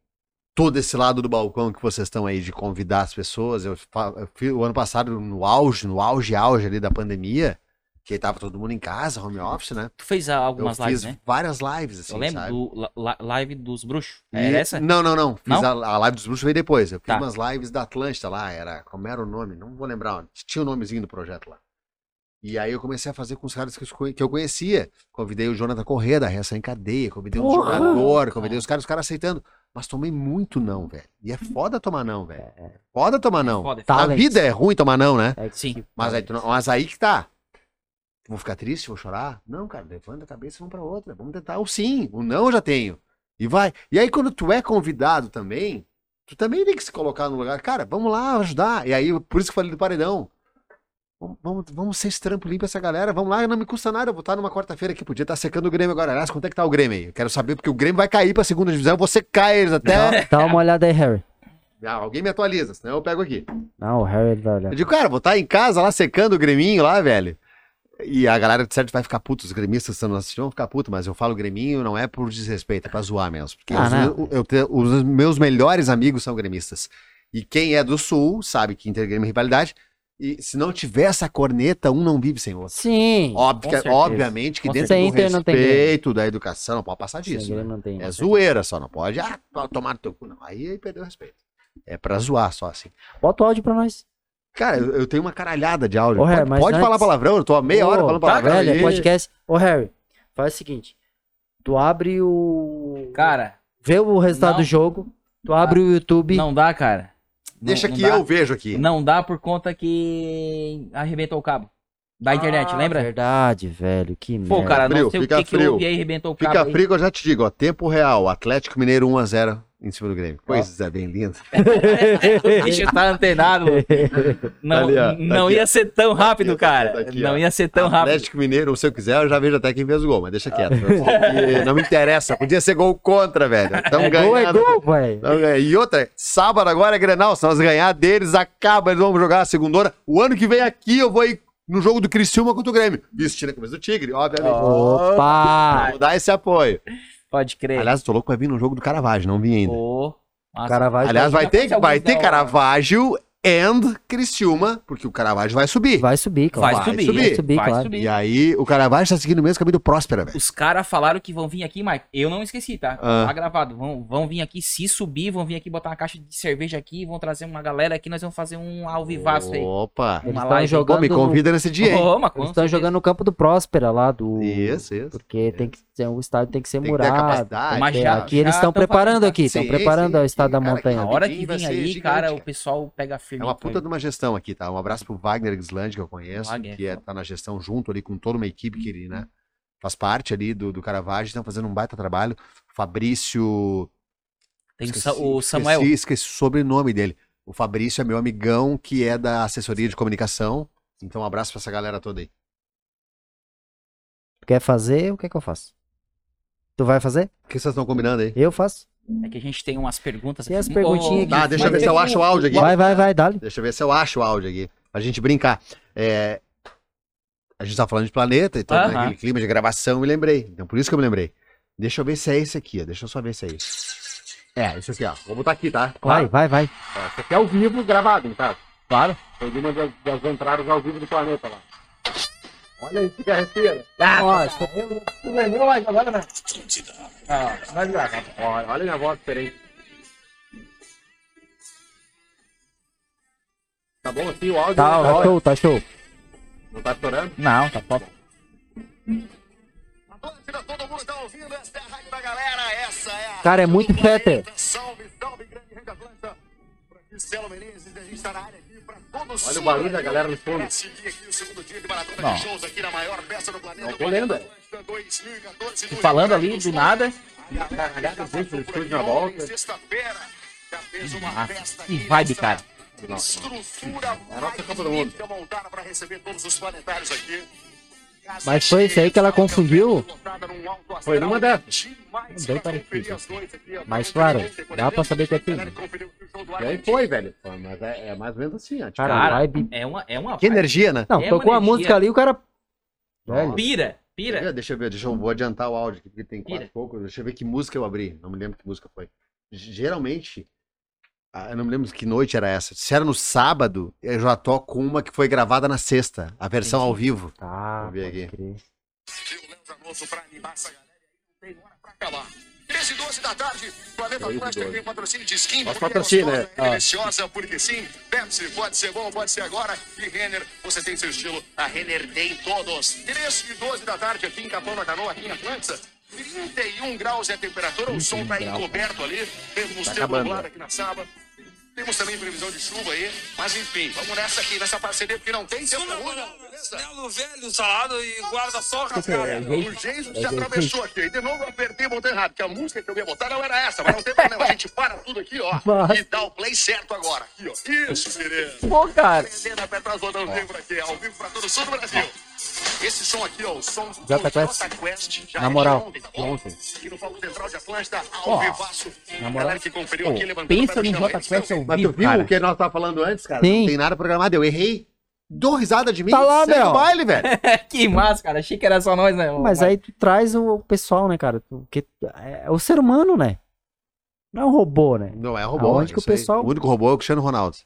tô desse lado do balcão que vocês estão aí de convidar as pessoas. Eu, eu fui o ano passado no auge, no auge, auge ali da pandemia, que tava todo mundo em casa, home office, né? Tu fez algumas eu lives, fiz né? várias lives, assim, eu lembro sabe? do la- live dos bruxos. E- Era essa? Não, não, não. Fiz Não? A, a live dos bruxos veio depois. Eu fiz Tá. umas lives da Atlântida lá, era. Como era o nome? Não vou lembrar. Tinha o nomezinho do projeto lá. E aí eu comecei a fazer com os caras que eu, conhecia. Convidei o Jonathan Corrêa da Reação em Cadeia, convidei um Porra! jogador, convidei os caras, os caras aceitando. Mas tomei muito não, velho. E é foda tomar não, velho. Foda tomar não. Foda, Tá. A Talent. vida é ruim tomar não, né? É Sim. Mas aí, tu não- mas aí que tá. Vou ficar triste, vou chorar? Não, cara, levanta a cabeça e vamos pra outra. Vamos tentar o sim, o não eu já tenho. E vai. E aí, quando tu é convidado também, tu também tem que se colocar no lugar. Cara, vamos lá ajudar. E aí, por isso que eu falei do paredão. Vamos, vamos, ser esse trampolim pra essa galera. Vamos lá, não me custa nada. Eu vou estar numa quarta-feira aqui. Podia estar secando o Grêmio agora. Aliás, quanto é que tá o Grêmio aí? Eu quero saber, porque o Grêmio vai cair pra segunda divisão. Você cai eles até. Dá, dá uma olhada aí, Harry. Ah, alguém me atualiza, senão eu pego aqui. Não, o Harry vai olhar. Eu digo, cara, vou estar em casa lá secando o greminho lá, velho. E a galera de certo vai ficar puto, os gremistas estão assistindo vão ficar puto, mas eu falo greminho não é por desrespeito, é pra zoar mesmo. Porque Ah, os, não. eu- eu os meus melhores amigos são gremistas. E quem é do sul sabe que intergrêmio é rivalidade. E se não tiver essa corneta, um não vive sem o outro. Sim. Óbvio, que- certeza. obviamente que Com dentro certeza. do respeito da educação, não pode passar disso. Sem né? Não tem. É zoeira só, não pode. Ah, tomar no teu cu. Não, aí, aí perdeu o respeito. É pra zoar só assim. Bota o áudio pra nós. Cara, eu, eu tenho uma caralhada de áudio. Ô, pode Harry, mas pode antes- falar palavrão, eu tô há meia hora Ô, falando tá, palavrão. velho, é aí. podcast. Ô, Harry, faz o seguinte. Tu abre o... Cara, Vê o resultado Não. do jogo. Tu abre o YouTube. não dá, cara. Não- Deixa não que dá. eu vejo aqui. Não dá por conta que arrebentou o cabo. Da internet, Ah, lembra? Verdade, velho. Que Pô, merda. cara, frio, não sei o fica que, que frio. houve aí, arrebentou o. Fica frio que eu já te digo, ó. Tempo real. Atlético Mineiro 1x0 em cima do Grêmio. Coisa bem linda. O bicho tá antenado. Não, Ali, ó, tá não aqui, ia ser tão rápido, aqui, cara. tá aqui, não ia ser tão rápido. Atlético Mineiro, se eu quiser, eu já vejo até quem fez o gol, mas deixa quieto. Não me interessa. Podia ser gol contra, velho. Estamos É gol, é ganhando. gol, velho. Tamo ganhando. E outra, sábado agora é Grenal. Se nós ganhar deles, acaba, eles vão jogar a segunda hora. O ano que vem aqui eu vou ir no jogo do Criciúma contra o Grêmio. Vestindo a camisa do Tigre, obviamente. Opa! Vou dar esse apoio. Pode crer. Aliás, tô louco pra vir no jogo do Caravaggio, não vim ainda. Massa. Caravaggio Aliás, vai ter, vai ter hora. Caravaggio and Criciúma, porque o Caravaggio vai subir. vai subir, claro. Vai, vai subir, subir. Vai subir, vai claro. subir. E aí, o Caravaggio tá seguindo o mesmo caminho do Próspera, velho. Os caras falaram que vão vir aqui, Mike. Eu não esqueci, tá? Ah. Tá gravado. Vão, vão vir aqui, se subir, vão vir aqui botar uma caixa de cerveja aqui, vão trazer uma galera aqui, nós vamos fazer um ao vivaço aí. Opa. Eles Uma estão live. Pô, jogando. me convida nesse dia, hein? Mas com Eles estão jogando no campo do Próspera lá do. Isso, isso. Porque tem que ter, o estádio tem que ser Tem que murado. Mas É, já- aqui eles já estão tão preparando aqui, estão preparando sim, o estado da montanha. Na hora que ser aí, cara, cara. o pessoal pega firme. É uma puta de uma gestão aqui, tá? Um abraço pro Wagner Gislandi, que eu conheço, Wagner. que é, tá na gestão junto ali com toda uma equipe que ele, né? Faz parte ali do, do Caravaggio, estão fazendo um baita trabalho. Fabrício. Tem o esqueci- o Samuel. Esqueci, esqueci o sobrenome dele. O Fabrício é meu amigão, que é da assessoria de comunicação. Então, um abraço pra essa galera toda aí. Tu quer fazer? O que é que eu faço? Tu vai fazer? O que vocês estão combinando aí? Eu faço. É que a gente tem umas perguntas. Tem as perguntinhas aqui. Tá, deixa eu Vai ver se eu acho o áudio aqui. Vai, vai, vai, dale. Deixa eu ver se eu acho o áudio aqui. Pra gente brincar. É, A gente tá falando de planeta e todo Aham. aquele clima de gravação, eu me lembrei. Então, por isso que eu me lembrei. Deixa eu ver se é esse aqui, ó. Deixa eu só ver se é esse. É, esse aqui, ó. Vou botar aqui, tá? Vai, vai, vai. Ó, Esse aqui é ao vivo gravado, tá? Claro. Foi de uma das, das entradas ao vivo do planeta lá. Olha aí, que carreteira. Ó, Tu lembrou mais agora, né? Ah, vai gravar. Olha, olha minha voz diferente. Tá bom assim o áudio? Tá, tá show, tá show. Não tá estourando? Não, tá top. Todo mundo tá ouvindo, essa é a rádio da galera, essa é a Cara, é muito planeta. Salve, salve, grande Rede Atlanta. Por aqui, Celo Menezes, a gente tá na área Olha o barulho da galera no fundo. Não. Não tô lendo, Planeta Atlântica 2014, no Falando ali do nada. A galera gente na volta. Já fez uma Nossa, festa que vibe, cara. É a nossa Copa do Mundo. Mas foi isso aí que ela confundiu? Foi numa dessas. Bem parecido. Mas claro, dá pra saber que é tudo. E aí foi, velho. Mas é, é mais ou menos assim, ó. Tipo, Cara, Cara, vibe. É uma, é uma que energia, né? Não, é tocou a música ali, o cara. Velho. Pira, pira. Deixa eu ver, deixa eu vou adiantar o áudio aqui, porque tem quatro Tira. e pouco. Deixa eu ver que música eu abri. Não me lembro que música foi. Geralmente, ah, eu não me lembro que noite era essa. Se era no sábado, eu já toco uma que foi gravada na sexta, a versão ao vivo. Tá, Vou ver aqui. crer. O Léo Zanoso pra animar essa galera aí, não tem hora pra acabar. 13 12 da tarde, Planeta 13 Atlântica 12. tem patrocínio de skin. Nosso porque é né? é Ah. Deliciosa, porque sim. Pepsi, pode ser bom, pode ser agora. E Renner, você tem seu estilo. A Renner tem todos. 13 e 12 da tarde aqui em Capão da Canoa, aqui em Atlanta. 31 graus é a temperatura, o sol tá encoberto ali. Temos Tá né? aqui na Saba. Temos também previsão de chuva aí. Mas enfim, vamos nessa aqui, nessa parceria, porque não tem tempo ruim, não, beleza? Velho, salado e guarda só cascada. O Jason se atravessou aqui. E de novo eu apertei e botei errado, porque a música que eu ia botar não era essa, mas não tem problema. A gente para tudo aqui, ó. Mas- E dá o play certo agora. Aqui, ó. Isso, beleza. Pô, cara. Prendendo a Petrasodãozinho por aqui, ao vivo pra todo o sul do Brasil. Esse som aqui, ó, o som do Jota Quest. Jota Quest. Já Na é moral, ontem, tá ontem. E no Central de Atlântida, Ó, ao vivaço. na moral, galera que conferiu pô, aqui, levantando pensa no. Jota Quest ao Mas tu vivo, viu cara. o que nós tava falando antes, cara? Sim. Não tem nada programado. Eu errei. Dou risada de mim. Tá lá, o baile, velho. que massa, cara. Achei que era só nós, né? Mas aí tu traz o pessoal, né, cara? Porque é o ser humano, né? Não é um robô, né? Não é robô. Aonde que eu o pessoal- O único robô é o Cristiano Ronaldo.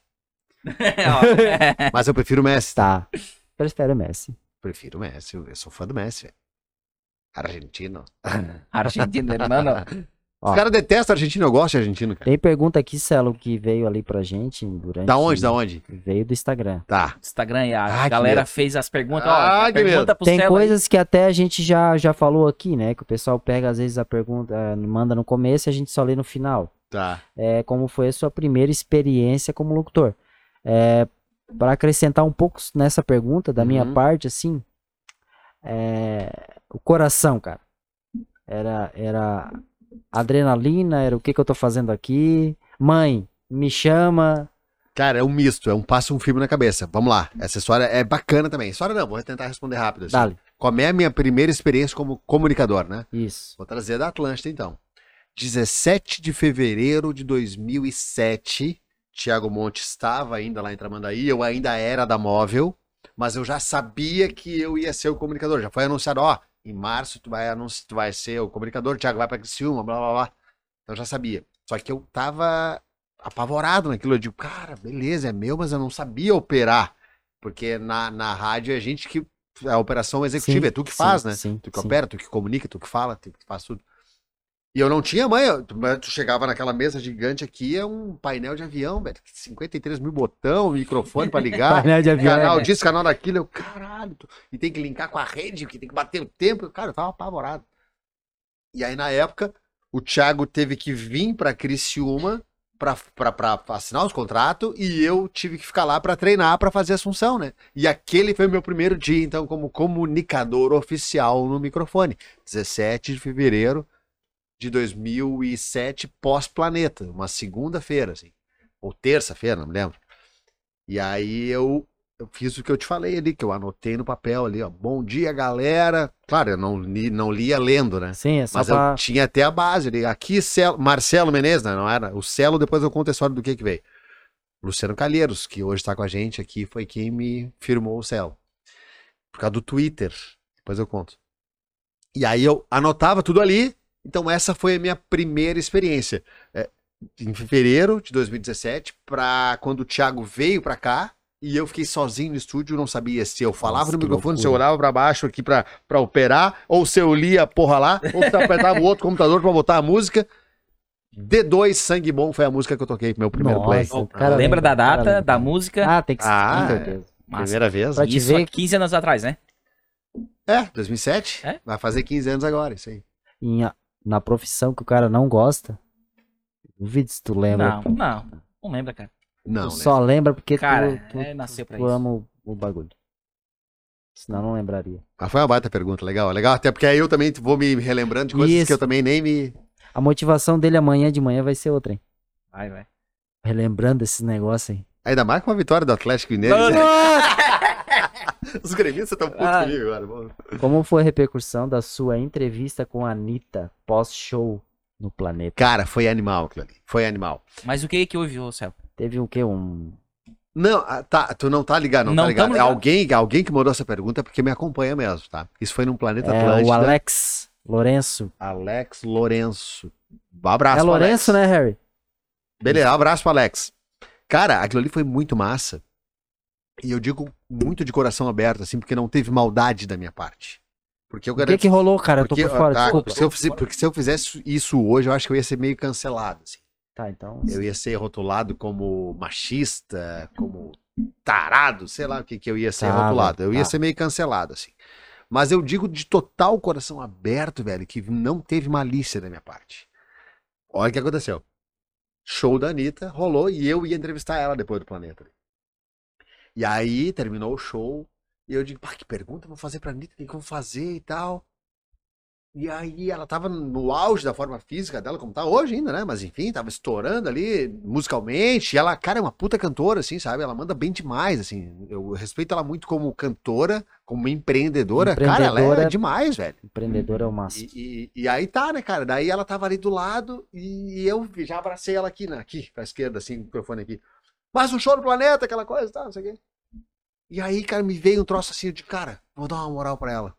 Mas eu prefiro o Messi. Tá. Prefere o Messi. Prefiro o Messi. Eu sou fã do Messi. Argentino. Argentina, mano. Ó. Os caras detestam argentino. Eu gosto de argentino, cara. Tem pergunta aqui, Celo, que veio ali pra gente durante. Da onde? Da onde? Veio do Instagram. Tá. Instagram e a Ah, galera fez as perguntas. Ah, ó, que pergunta pro Tem Celo aí. coisas que até a gente já, já falou aqui, né? Que o pessoal pega, às vezes, a pergunta, eh, manda no começo e a gente só lê no final. Tá. É, como foi a sua primeira experiência como locutor? É, para acrescentar um pouco nessa pergunta, da minha Uhum. parte, assim, é, o coração, cara. Era, era adrenalina, era o que, que eu tô fazendo aqui. Mãe, me chama. Cara, é um misto. É um passo um filme na cabeça. Vamos lá. Essa história é bacana também. História não, vou tentar responder rápido. Assim. Como é a minha primeira experiência como comunicador, né? Isso. Vou trazer da Atlântida, então. 17 de fevereiro de 2007, Tiago Monte estava ainda lá em Tramandaí, eu ainda era da Móvel, mas eu já sabia que eu ia ser o comunicador. Já foi anunciado, ó, em março tu vai, anunci- tu vai ser o comunicador, o Thiago vai pra Criciúma, blá, blá, blá. Então eu já sabia. Só que eu tava apavorado naquilo. Eu digo, cara, beleza, é meu, mas eu não sabia operar. Porque na, na rádio é a gente que... A operação executiva Sim, é tu que sim, faz, né? sim, Tu que sim. opera, tu que comunica, tu que fala, tu que faz tudo. E eu não tinha mãe, tu, tu chegava naquela mesa gigante aqui, é um painel de avião, velho. 53 mil botão, microfone pra ligar, Painel de avião. canal é. disso, canal daquilo. Eu, caralho, tu- e tem que linkar com a rede, que tem que bater o tempo. Cara, eu tava apavorado. E aí, na época, o Thiago teve que vir pra Criciúma pra, pra, pra assinar os contratos e eu tive que ficar lá pra treinar pra fazer a Assunção, né? E aquele foi o meu primeiro dia, então, como comunicador oficial no microfone. 17 de fevereiro de 2007, pós-planeta, uma segunda-feira, assim. Ou terça-feira, não me lembro. E aí eu, eu fiz o que eu te falei ali, que eu anotei no papel ali, ó. Bom dia, galera. Claro, eu não, li, não lia lendo, né? Sim, é só Mas pra... eu tinha até a base ali. Aqui, Celo, Marcelo Menezes, né? Não era? O Celo, depois eu conto a história do que que veio. Luciano Calheiros, que hoje tá com a gente aqui, foi quem me firmou o Celo. Por causa do Twitter. Depois eu conto. E aí eu anotava tudo ali. Então essa foi a minha primeira experiência. É, em fevereiro de 2017, pra quando o Thiago veio pra cá, e eu fiquei sozinho no estúdio, não sabia se eu falava Nossa, no microfone, se eu loucura. olhava pra baixo aqui pra, pra operar, ou se eu lia a porra lá, ou se eu apertava o outro computador pra botar a música. D2 Sangue Bom foi a música que eu toquei, meu primeiro play. Nossa, o cara Lembra da cara data, lembra. da música? Ah, tem que ser, Ah, com certeza. Massa. Primeira vez. Pra te Isso ver há 15 anos atrás, né? É, 2007. É? Vai fazer 15 anos agora, isso aí. Em a- na profissão que o cara não gosta, duvido se tu lembra. Não, não. Não lembra, cara. Não, tu né? só lembra porque Cara, tu, tu, é, nasceu pra tu isso. ama o, o bagulho. Senão não lembraria. Mas foi uma baita pergunta, legal. Legal, até porque aí eu também vou me relembrando de coisas Isso. que eu também nem me. A motivação dele amanhã de manhã vai ser outra, hein? Vai, vai. Relembrando esses negócios aí. Ainda mais com uma vitória do Atlético Mineiro. né? Os gremistas estão putos Ah. comigo agora. Como foi a repercussão da sua entrevista com a Anitta pós-show no planeta? Cara, foi animal aquilo ali. Foi animal. Mas o que que houve, ô Céu? Teve o quê? Um. Não, ah, tá, tu não tá ligado, não, Não tá ligado. É ligado. alguém, alguém que mandou essa pergunta é porque me acompanha mesmo, tá? Isso foi num planeta É, Atlântida. o Alex Lourenço. Alex Lourenço. Um abraço é Lourenço, Alex. né, Harry? Beleza, um abraço pro Alex. Cara, aquilo ali foi muito massa. E eu digo muito de coração aberto, assim, porque não teve maldade da minha parte. Porque eu O que garanto. que rolou, cara? Eu tô porque, por fora, tá, desculpa. se eu fizer- porque se eu fizesse isso hoje, eu acho que eu ia ser meio cancelado. Assim. Tá, então. Eu ia ser rotulado como machista, como tarado, sei lá o que, que eu ia ser Tá, rotulado. Eu ia tá. ser meio cancelado, assim. Mas eu digo de total coração aberto, velho, que não teve malícia da minha parte. Olha o que aconteceu. Show da Anitta rolou e eu ia entrevistar ela depois do planeta. E aí terminou o show e eu digo, pá, que pergunta vou fazer pra Anitta, o que que eu vou fazer e tal. E aí ela tava no auge da forma física dela, como tá hoje ainda, né? Mas enfim, tava estourando ali musicalmente. E ela, cara, é uma puta cantora, assim, sabe? Ela manda bem demais, assim. Eu respeito ela muito como cantora, como empreendedora. Cara, ela é Empreendedora. demais, velho. Empreendedor é o máximo. E, e- e aí tá, né, cara? Daí ela tava ali do lado e eu já abracei ela aqui, né? Aqui, pra esquerda, assim, com o microfone aqui. Mais um show no planeta, aquela coisa, tá, não sei o quê. E aí, cara, me veio um troço assim de, cara, vou dar uma moral pra ela.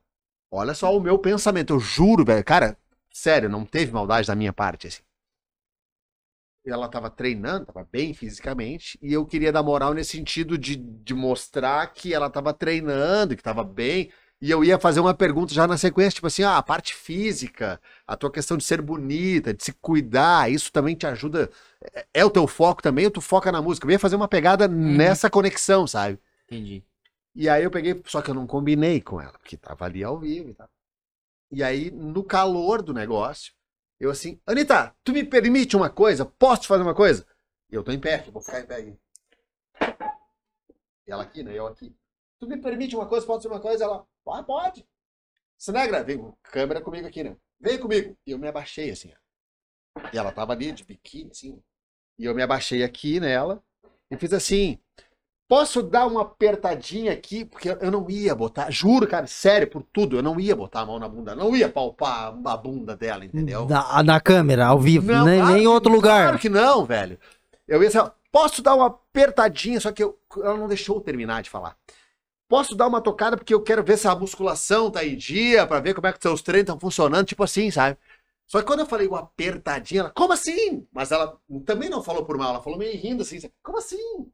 Olha só o meu pensamento, eu juro, velho. Cara, sério, não teve maldade da minha parte, assim. Ela tava treinando, tava bem fisicamente, e eu queria dar moral nesse sentido de, de mostrar que ela tava treinando, que tava bem. E eu ia fazer uma pergunta já na sequência, tipo assim, ah, a parte física, a tua questão de ser bonita, de se cuidar, isso também te ajuda. É, é o teu foco também, ou tu foca na música? Eu ia fazer uma pegada nessa conexão, sabe? Entendi. E aí eu peguei, só que eu não combinei com ela, porque tava ali ao vivo e tal. E aí, no calor do negócio, eu assim, Anitta, tu me permite uma coisa? Posso te fazer uma coisa? E eu tô em pé, vou ficar em pé aqui. E ela aqui, né? Eu aqui. Tu me permite uma coisa? Pode ser uma coisa? Ela, ah, pode. Sinegra, vem com câmera comigo aqui, né? Vem comigo. E eu me abaixei assim, ó. E ela tava ali de biquíni, assim. E eu me abaixei aqui nela e fiz assim. Posso dar uma apertadinha aqui? Porque eu não ia botar, juro, cara, sério, por tudo, eu não ia botar a mão na bunda, não ia palpar a bunda dela, entendeu? Na, na câmera, ao vivo, Não, nem, nem em outro lugar. Claro que não, velho. Eu ia assim, ó, posso dar uma apertadinha, só que eu, ela não deixou eu terminar de falar. Posso dar uma tocada porque eu quero ver se a musculação tá em dia, pra ver como é que seus treinos estão funcionando, tipo assim, sabe? Só que quando eu falei uma apertadinha, ela, como assim? Mas ela também não falou por mal, ela falou meio rindo assim, como assim?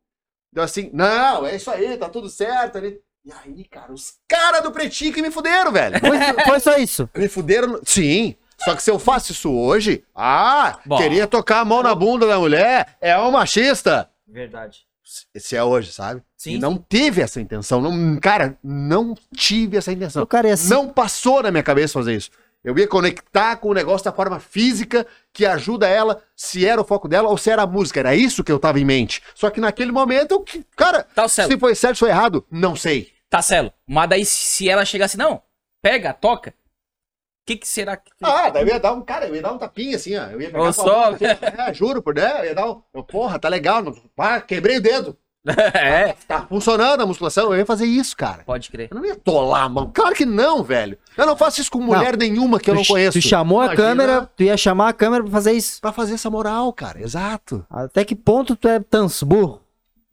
Deu assim, não, é isso aí, tá tudo certo ali. E aí, cara, os caras do pretinho que me fuderam, velho. Foi, foi só isso. Me fuderam. Sim. Só que se eu faço isso hoje, ah, Bom. queria tocar a mão na bunda da mulher, é um machista. Verdade. Esse é hoje, sabe? Sim, E não tive essa intenção. Não, cara, não tive essa intenção. O cara é assim. Não passou na minha cabeça fazer isso. Eu ia conectar com o negócio da forma física que ajuda ela, se era o foco dela ou se era a música. Era isso que eu tava em mente. Só que naquele momento, eu, cara, Tá, se foi certo ou foi errado, não sei. Tá, Celo. Mas daí se ela chegar assim, não, pega, toca. O que, que será que. Ah, daí eu ia dar um, cara, eu ia dar um tapinha assim, ó. Eu ia pegar a só. assim, é, juro, por né? Eu ia dar um. eu, porra, tá legal. não- Ah, quebrei o dedo. é, Tá funcionando a musculação. Eu ia fazer isso, cara. pode crer. Eu não ia tolar a mão. Claro que não, velho. Eu não faço isso com mulher nenhuma que eu tu, não conheço. Tu chamou a Imagina câmera, tu ia chamar a câmera pra fazer isso. Pra fazer essa moral, cara. Exato. Até que ponto tu é tanso, burro?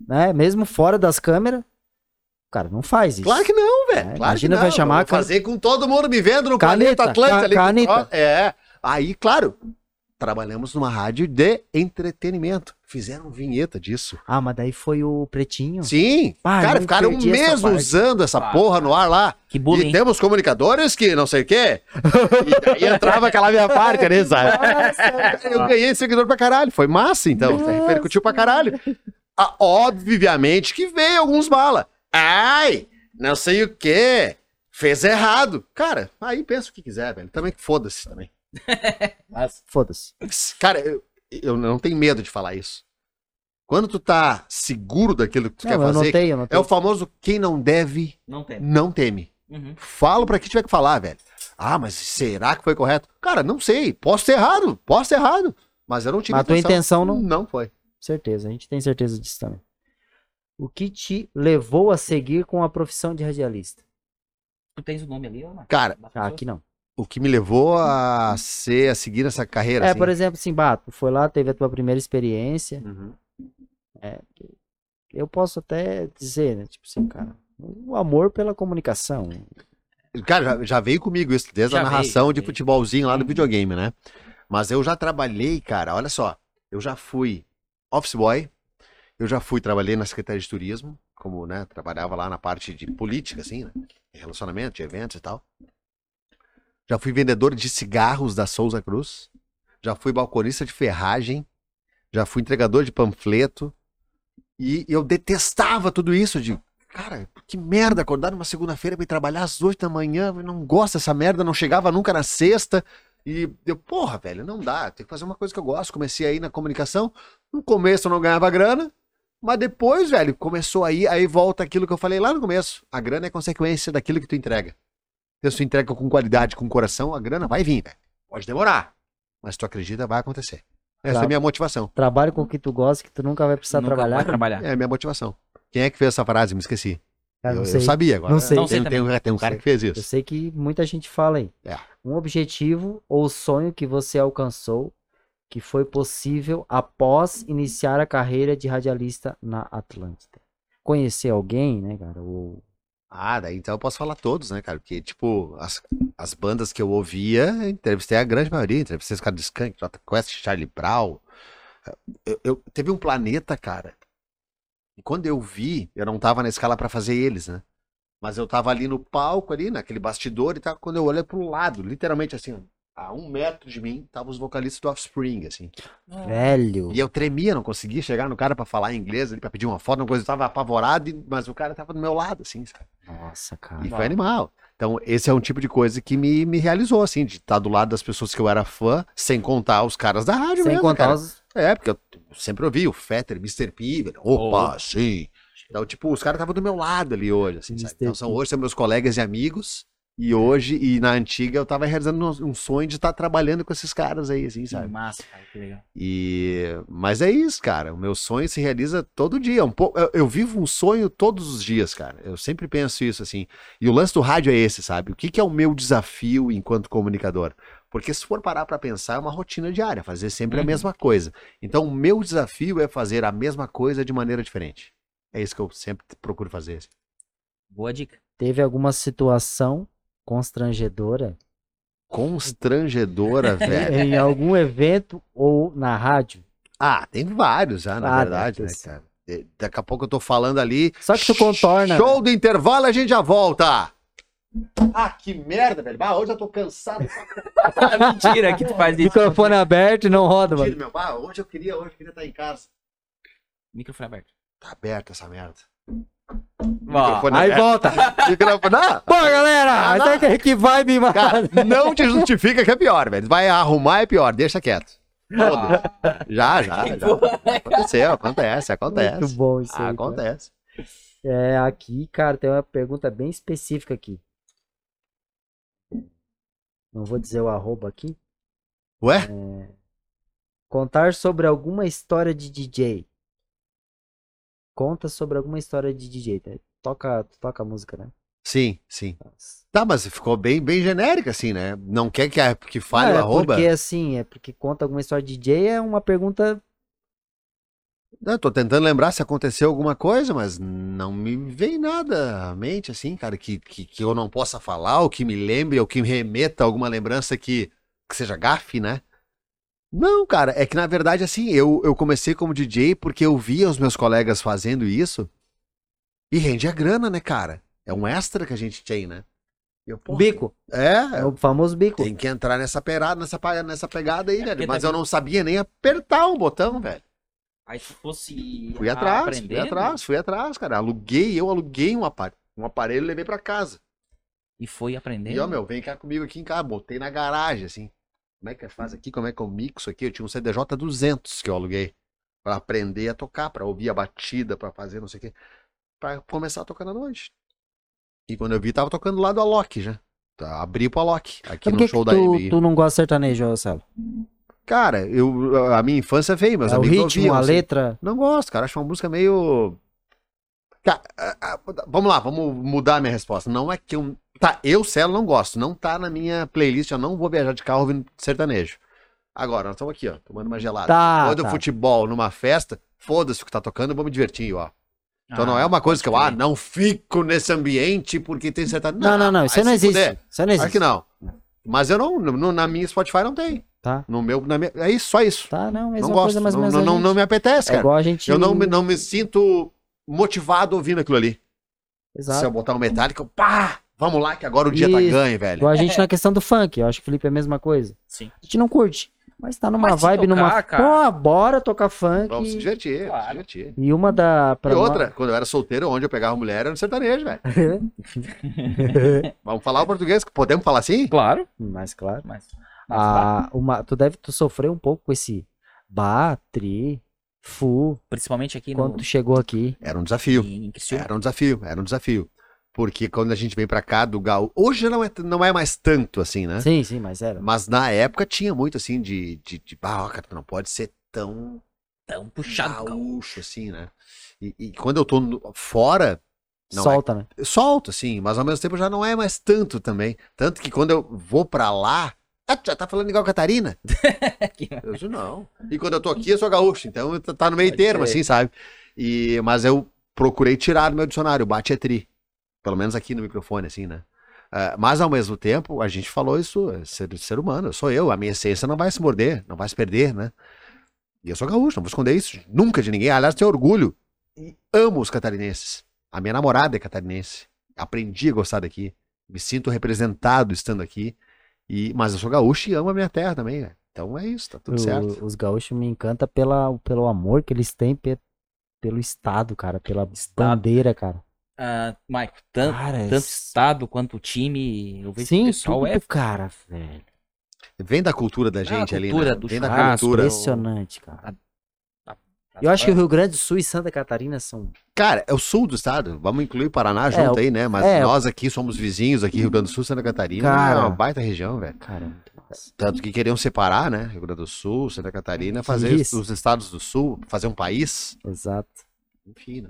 Né? Mesmo fora das câmeras, cara, não faz isso. Claro que não, velho. É, claro imagina, que não. vai chamar can- fazer com todo mundo me vendo no Caneta, planeta Atlântico ca- ali. caneta. É. Aí, claro, trabalhamos numa rádio de entretenimento. Fizeram vinheta disso. Ah, mas daí foi o pretinho. Sim. Cara, ficaram um essa mês usando essa Ah, porra no ar lá. Que bullying. E temos comunicadores que não sei o quê. E daí entrava aquela minha parte ali, sabe? Eu ganhei seguidor pra caralho. Foi massa, então. Repercutiu pra caralho. Ah, obviamente que veio alguns bala. Ai, não sei o quê. Fez errado. Cara, aí pensa o que quiser, velho. Também foda-se também. Mas foda-se. Cara, eu, eu não tenho medo de falar isso. Quando tu tá seguro daquilo que tu Não, quer eu fazer, notei, eu notei. é o famoso quem não deve, Não tem. não teme. Uhum. Falo pra quem tiver que falar, velho. Ah, mas será que foi correto? Cara, não sei. Posso ter errado, posso ter errado. Mas eu não tive Mas a tua intenção não- Não foi. Certeza, a gente tem certeza disso também. O que te levou a seguir com a profissão de radialista? Tu tens o nome ali, ó, Marcos? Cara, Ah, aqui não. o que me levou a ser, a seguir essa carreira, É, assim. por exemplo, assim, Bato, foi lá, teve a tua primeira experiência. Uhum. Eu posso até dizer, né? Tipo assim, cara, o amor pela comunicação. Cara, já, já veio comigo isso, desde Já a veio, narração já de veio. futebolzinho lá no Uhum. videogame, né? Mas eu já trabalhei, cara, olha só. Eu já fui office boy, eu já fui, trabalhei na Secretaria de Turismo, como, né, trabalhava lá na parte de política, assim, né? Relacionamento, de eventos e tal. Já fui vendedor de cigarros da Souza Cruz. Já fui balconista de ferragem. Já fui entregador de panfleto. E eu detestava tudo isso de, cara, que merda acordar numa segunda-feira pra ir trabalhar às oito da manhã. Eu não gosto dessa merda, não chegava nunca na sexta. E eu, porra, velho, não dá. Tem que fazer uma coisa que eu gosto. Comecei aí na comunicação. No começo eu não ganhava grana. Mas depois, velho, começou aí, aí volta aquilo que eu falei lá no começo. A grana é consequência daquilo que tu entrega. ter sua entrega com qualidade, com coração, a grana vai vir, velho. Pode demorar, mas tu acredita, vai acontecer. Essa Claro. é a minha motivação. Trabalhe com o que tu gosta, que tu nunca vai precisar Nunca trabalhar. vai trabalhar. É a minha motivação. Quem é que fez essa frase? Me esqueci. Cara, eu, não eu sei. sabia agora. Não sei. Não sei Tem, tem, um- tem um cara sei. que fez Eu isso. sei que muita gente fala aí. É. Um objetivo ou sonho que você alcançou que foi possível após iniciar a carreira de radialista na Atlântida. Conhecer alguém, né, cara? Ou... Ah, daí então eu posso falar todos, né, cara? Porque, tipo, as, as bandas que eu ouvia, entrevistei a grande maioria. Entrevistei os caras de Skank, Jota Quest, Charlie Brown. Eu, eu- teve um planeta, cara. E quando eu vi, eu não tava na escala pra fazer eles, né? Mas eu tava ali no palco, ali, naquele bastidor e tal. Quando eu olhei pro lado, literalmente assim, ó, a um metro de mim, tava os vocalistas do Offspring, assim. Velho. E eu tremia, não conseguia chegar no cara pra falar inglês ali, pra pedir uma foto, uma coisa, eu tava apavorado, mas o cara tava do meu lado, assim, sabe? Nossa, cara. E foi animal. Então, esse é um tipo de coisa que me, me realizou, assim, de estar do lado das pessoas que eu era fã, sem contar os caras da rádio Sem mesmo, contar cara. os. É, porque eu sempre ouvi o Fetter, Mr. P, velho. opa, sim. Então, tipo, os caras estavam do meu lado ali hoje, assim, sabe? Então, são, hoje são meus colegas e amigos, e hoje, e na antiga, eu tava realizando um, sonho de estar trabalhando com esses caras aí, assim, Que sabe? massa, cara, que legal. E... Mas é isso, cara. O meu sonho se realiza todo dia. Um pouco... eu, eu vivo um sonho todos os dias, cara. Eu sempre penso isso, assim. E o lance do rádio é esse, sabe? O que, que é o meu desafio enquanto comunicador? Porque se for parar pra pensar, é uma rotina diária, fazer sempre a Uhum. mesma coisa. Então, o meu desafio é fazer a mesma coisa de maneira diferente. É isso que eu sempre procuro fazer. assim. Boa dica. Teve alguma situação constrangedora Constrangedora, velho. em algum evento ou na rádio? Ah, tem vários já, na Ah, verdade, né, cara? Daqui a pouco eu tô falando ali. Só que tu contorna. Show do intervalo, a gente já volta. Ah, que merda, velho. Bah, hoje eu tô cansado. Mentira que tu faz isso. Microfone aberto e não roda, Tira, mano. meu. Bah, hoje eu queria, hoje eu queria estar em casa. Microfone aberto. Tá aberta essa merda. Aí aberto. volta. Microfone. Não, Pô, galera, Ah, até que, vibe, mano. cara, não te justifica que é pior, velho. Vai arrumar é pior, deixa quieto. Foda-se. Já, já, já. Aconteceu, acontece, acontece. Muito bom isso aí. cara. Acontece. É, aqui, cara, tem uma pergunta bem específica aqui. Não vou dizer o arroba aqui. Ué? Contar sobre alguma história de DJ. Conta sobre alguma história de DJ. tá? Toca, toca a música, né? Sim, sim. Tá, mas ficou bem, bem genérica, assim, né? Não quer que, a- que fale o é arroba? porque assim, é porque conta alguma história de DJ é uma pergunta. Não, tô tentando lembrar se aconteceu alguma coisa, mas não me vem nada à mente, assim, cara, que, que, que eu não possa falar, ou que me lembre, ou que me remeta a alguma lembrança que, que seja gafe, né? Não, cara, é que na verdade, assim, eu, eu comecei como DJ porque eu via os meus colegas fazendo isso e rendia grana, né, cara? É um extra que a gente tem, né? Eu, pô, Bico. É, É o famoso bico. tem que entrar nessa, perada, nessa, nessa pegada aí, porque velho. Mas tá eu não sabia nem apertar um botão, velho. Aí tu fosse. Fui atrás, fui aprendendo, atrás, fui atrás, cara. Aluguei, eu aluguei um aparelho, um aparelho e levei pra casa. E foi aprendendo. E ó, meu, vem cá comigo aqui em casa, botei na garagem, assim. Como é que faz aqui? Como é que eu mixo aqui? Eu tinha um CDJ 200 que eu aluguei pra aprender a tocar, pra ouvir a batida, pra fazer não sei o quê, pra começar a tocar na noite. E quando eu vi, tava tocando lá do Alok já. Tá, Abri pro Alok, aqui Por no show que da tu, MI. tu não gosta de sertanejo, Marcelo? Cara, eu, a minha infância veio, meus É o amigos ritmo, ouviam, a assim. letra. Não gosto, cara. Acho uma música meio. Ah, vamos lá, vamos mudar a minha resposta. Não é que eu. Tá, eu, Celo, não gosto. Não tá na minha playlist. Eu não vou viajar de carro ouvindo sertanejo. Agora, nós estamos aqui, ó, tomando uma gelada. Tá, Quando tá. futebol numa festa, foda-se o que tá tocando, eu vou me divertir, ó. Então não Ah, é uma coisa que eu, ah, não fico nesse ambiente porque tem sertanejo. Não, não, não. Isso não se existe. fuder. Isso aí não Claro existe. que não. Mas eu não, no- na minha Spotify não tem. Tá. No meu, na minha, é isso, só isso. Tá, não, mesma não coisa, gosto, mais ou não, não, não, não me apetece, É cara. igual a gente. Eu não, me- não me sinto motivado ouvindo aquilo ali. Se Exato. eu botar um metálico, pá, vamos lá que agora o dia tá Isso. ganho, velho. Igual a gente na questão do funk. Eu acho que o Felipe é a mesma coisa. Sim. A gente não curte. Mas tá numa Mas vibe, numa. tocar, cara. Pô, bora tocar funk. Vamos se divertir, Claro. se divertir. E uma da. pra e nós- outra, quando eu era solteiro, onde eu pegava mulher era no sertanejo, velho. Vamos falar o português, podemos falar assim? Claro. Mas claro. Mas. Ah, uma, tu deve tu sofrer um pouco com esse ba, tri, fu, Principalmente aqui quando no. tu chegou aqui. Era um desafio, era um desafio, era um desafio. Porque quando a gente vem pra cá do gaúcho. Hoje não é, não é mais tanto assim, né? Sim, sim, mas era. Mas na época tinha muito assim de. de, de ah, cara, tu não pode ser tão Tão puxado. gaúcho. assim, né? E, e quando eu tô no- fora, é Solta, né? eu solto, assim, mas ao mesmo tempo já não é mais tanto também. Tanto que quando eu vou pra lá. Ah, já tá falando igual a Catarina? eu digo, não. E quando eu tô aqui, eu sou gaúcho, então tá- no meio Pode termo, crer. assim, sabe? E, mas eu procurei tirar do meu dicionário, bate é tri. Pelo menos aqui no microfone, assim, né? Ah, mas ao mesmo tempo, a gente falou isso, é ser, ser humano, eu sou eu, a minha essência não vai se morder, não vai se perder, né? E eu sou gaúcho, não vou esconder isso, nunca de ninguém. Aliás, tenho orgulho e amo os catarinenses. A minha namorada é catarinense. Aprendi a gostar daqui. Me sinto representado estando aqui. E, mas eu sou gaúcho e amo a minha terra também, né? Então é isso, tá tudo O- certo. Os gaúchos me encantam pela, pelo amor que eles têm pe- pelo estado, cara. Pela Estado. bandeira, cara. Ah, Maico, tanto, Cara, tanto estado quanto o time, eu vejo que Sim, o pessoal tudo, é cara, velho. Vem da cultura da gente ali, cultura né? do Vem da churrasco, cultura. Impressionante, cara. Tá- Eu acho que o Rio Grande do Sul e Santa Catarina são. Cara, é o sul do estado. Vamos incluir Paraná junto o- aí, né? Mas é, nós aqui somos vizinhos, aqui Rio Grande do Sul, Santa Catarina. Cara. é uma baita região, velho. Cara, é. Tanto que queriam separar, né? Rio Grande do Sul, Santa Catarina, fazer Isso. os estados do sul, fazer um país. Exato. Enfim, né?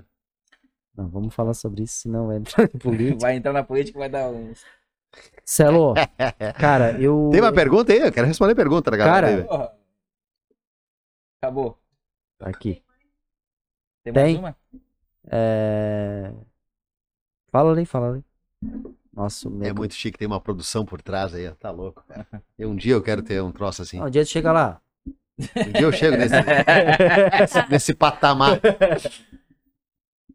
Não, vamos falar sobre isso, senão vai entrar em política. vai entrar na política e vai dar uns. Celo, cara, eu. Tem uma pergunta aí? Eu quero responder a pergunta da galera. Cara. Acabou. Tá Aqui. Tem, Tem. mais uma? É... Fala ali, fala ali. Nossa, o É meu... muito chique, tem uma produção por trás aí, ó. tá louco, cara. Um dia eu quero ter um troço assim. Ah, Um dia tu chega lá. Um dia eu chego nesse, nesse, nesse patamar.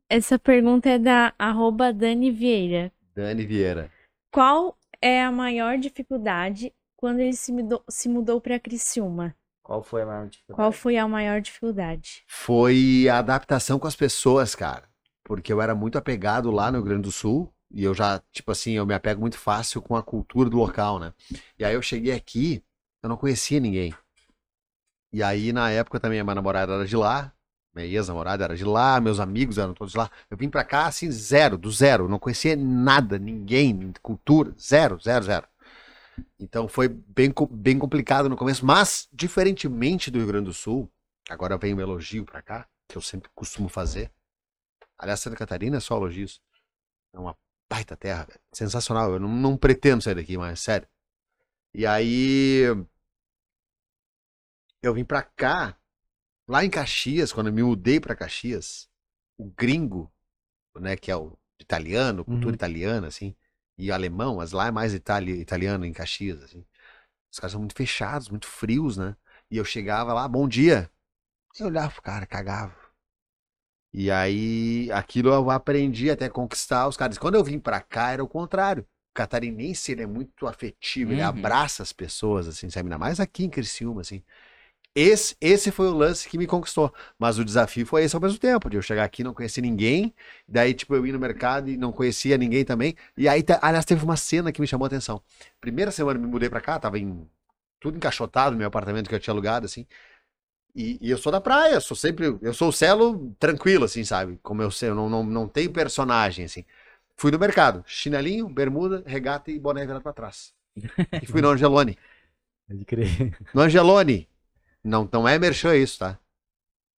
Essa pergunta é da arroba Dani Vieira. Dani Vieira. Qual é a maior dificuldade quando ele se mudou, se mudou para Criciúma? Qual foi a maior dificuldade? Qual foi a maior dificuldade? Foi a adaptação com as pessoas, cara. Porque eu era muito apegado lá no Rio Grande do Sul. E eu já, tipo assim, eu me apego muito fácil com a cultura do local, né? E aí eu cheguei aqui, eu não conhecia ninguém. E aí, na época, também a minha namorada era de lá. Minha ex-namorada era de lá, meus amigos eram todos de lá. Eu vim pra cá, assim, zero, do zero. Não conhecia nada, ninguém, cultura, zero, zero, zero. Então foi bem, bem complicado no começo, mas, diferentemente do Rio Grande do Sul, agora vem um elogio pra cá, que eu sempre costumo fazer. Aliás, Santa Catarina é só elogios. É uma baita terra, sensacional. Eu não, não pretendo sair daqui, mas sério. E aí. Eu vim pra cá, lá em Caxias, quando eu me mudei pra Caxias, o gringo, né, que é o italiano, cultura Uhum. italiana, assim, e alemão, mas lá é mais itali italiano em Caxias, assim. Os caras são muito fechados, muito frios, né? E eu chegava lá, bom dia. Eu olhava pro cara, cagava. E aí, aquilo eu aprendi até conquistar os caras. Quando eu vim pra cá, era o contrário. O catarinense, ele é muito afetivo, ele Uhum. abraça as pessoas, assim, sabe? Ainda mais aqui em Criciúma, assim. Esse, esse foi o lance que me conquistou. Mas o desafio foi esse ao mesmo tempo, de eu chegar aqui e não conhecer ninguém. Daí, tipo, eu ir no mercado e não conhecia ninguém também. E aí, aliás, teve uma cena que me chamou a atenção. Primeira semana me mudei pra cá, tava em tudo encaixotado no meu apartamento que eu tinha alugado, assim. E, e eu sou da praia, sou sempre. Eu sou o Celo tranquilo, assim, sabe? Como eu sei, eu não, não, não tenho personagem, assim. Fui no mercado, chinelinho, bermuda, regata e boné virado pra trás. E fui no Angelone. Pode crer. No Angelone. Não, não é merchan isso, tá?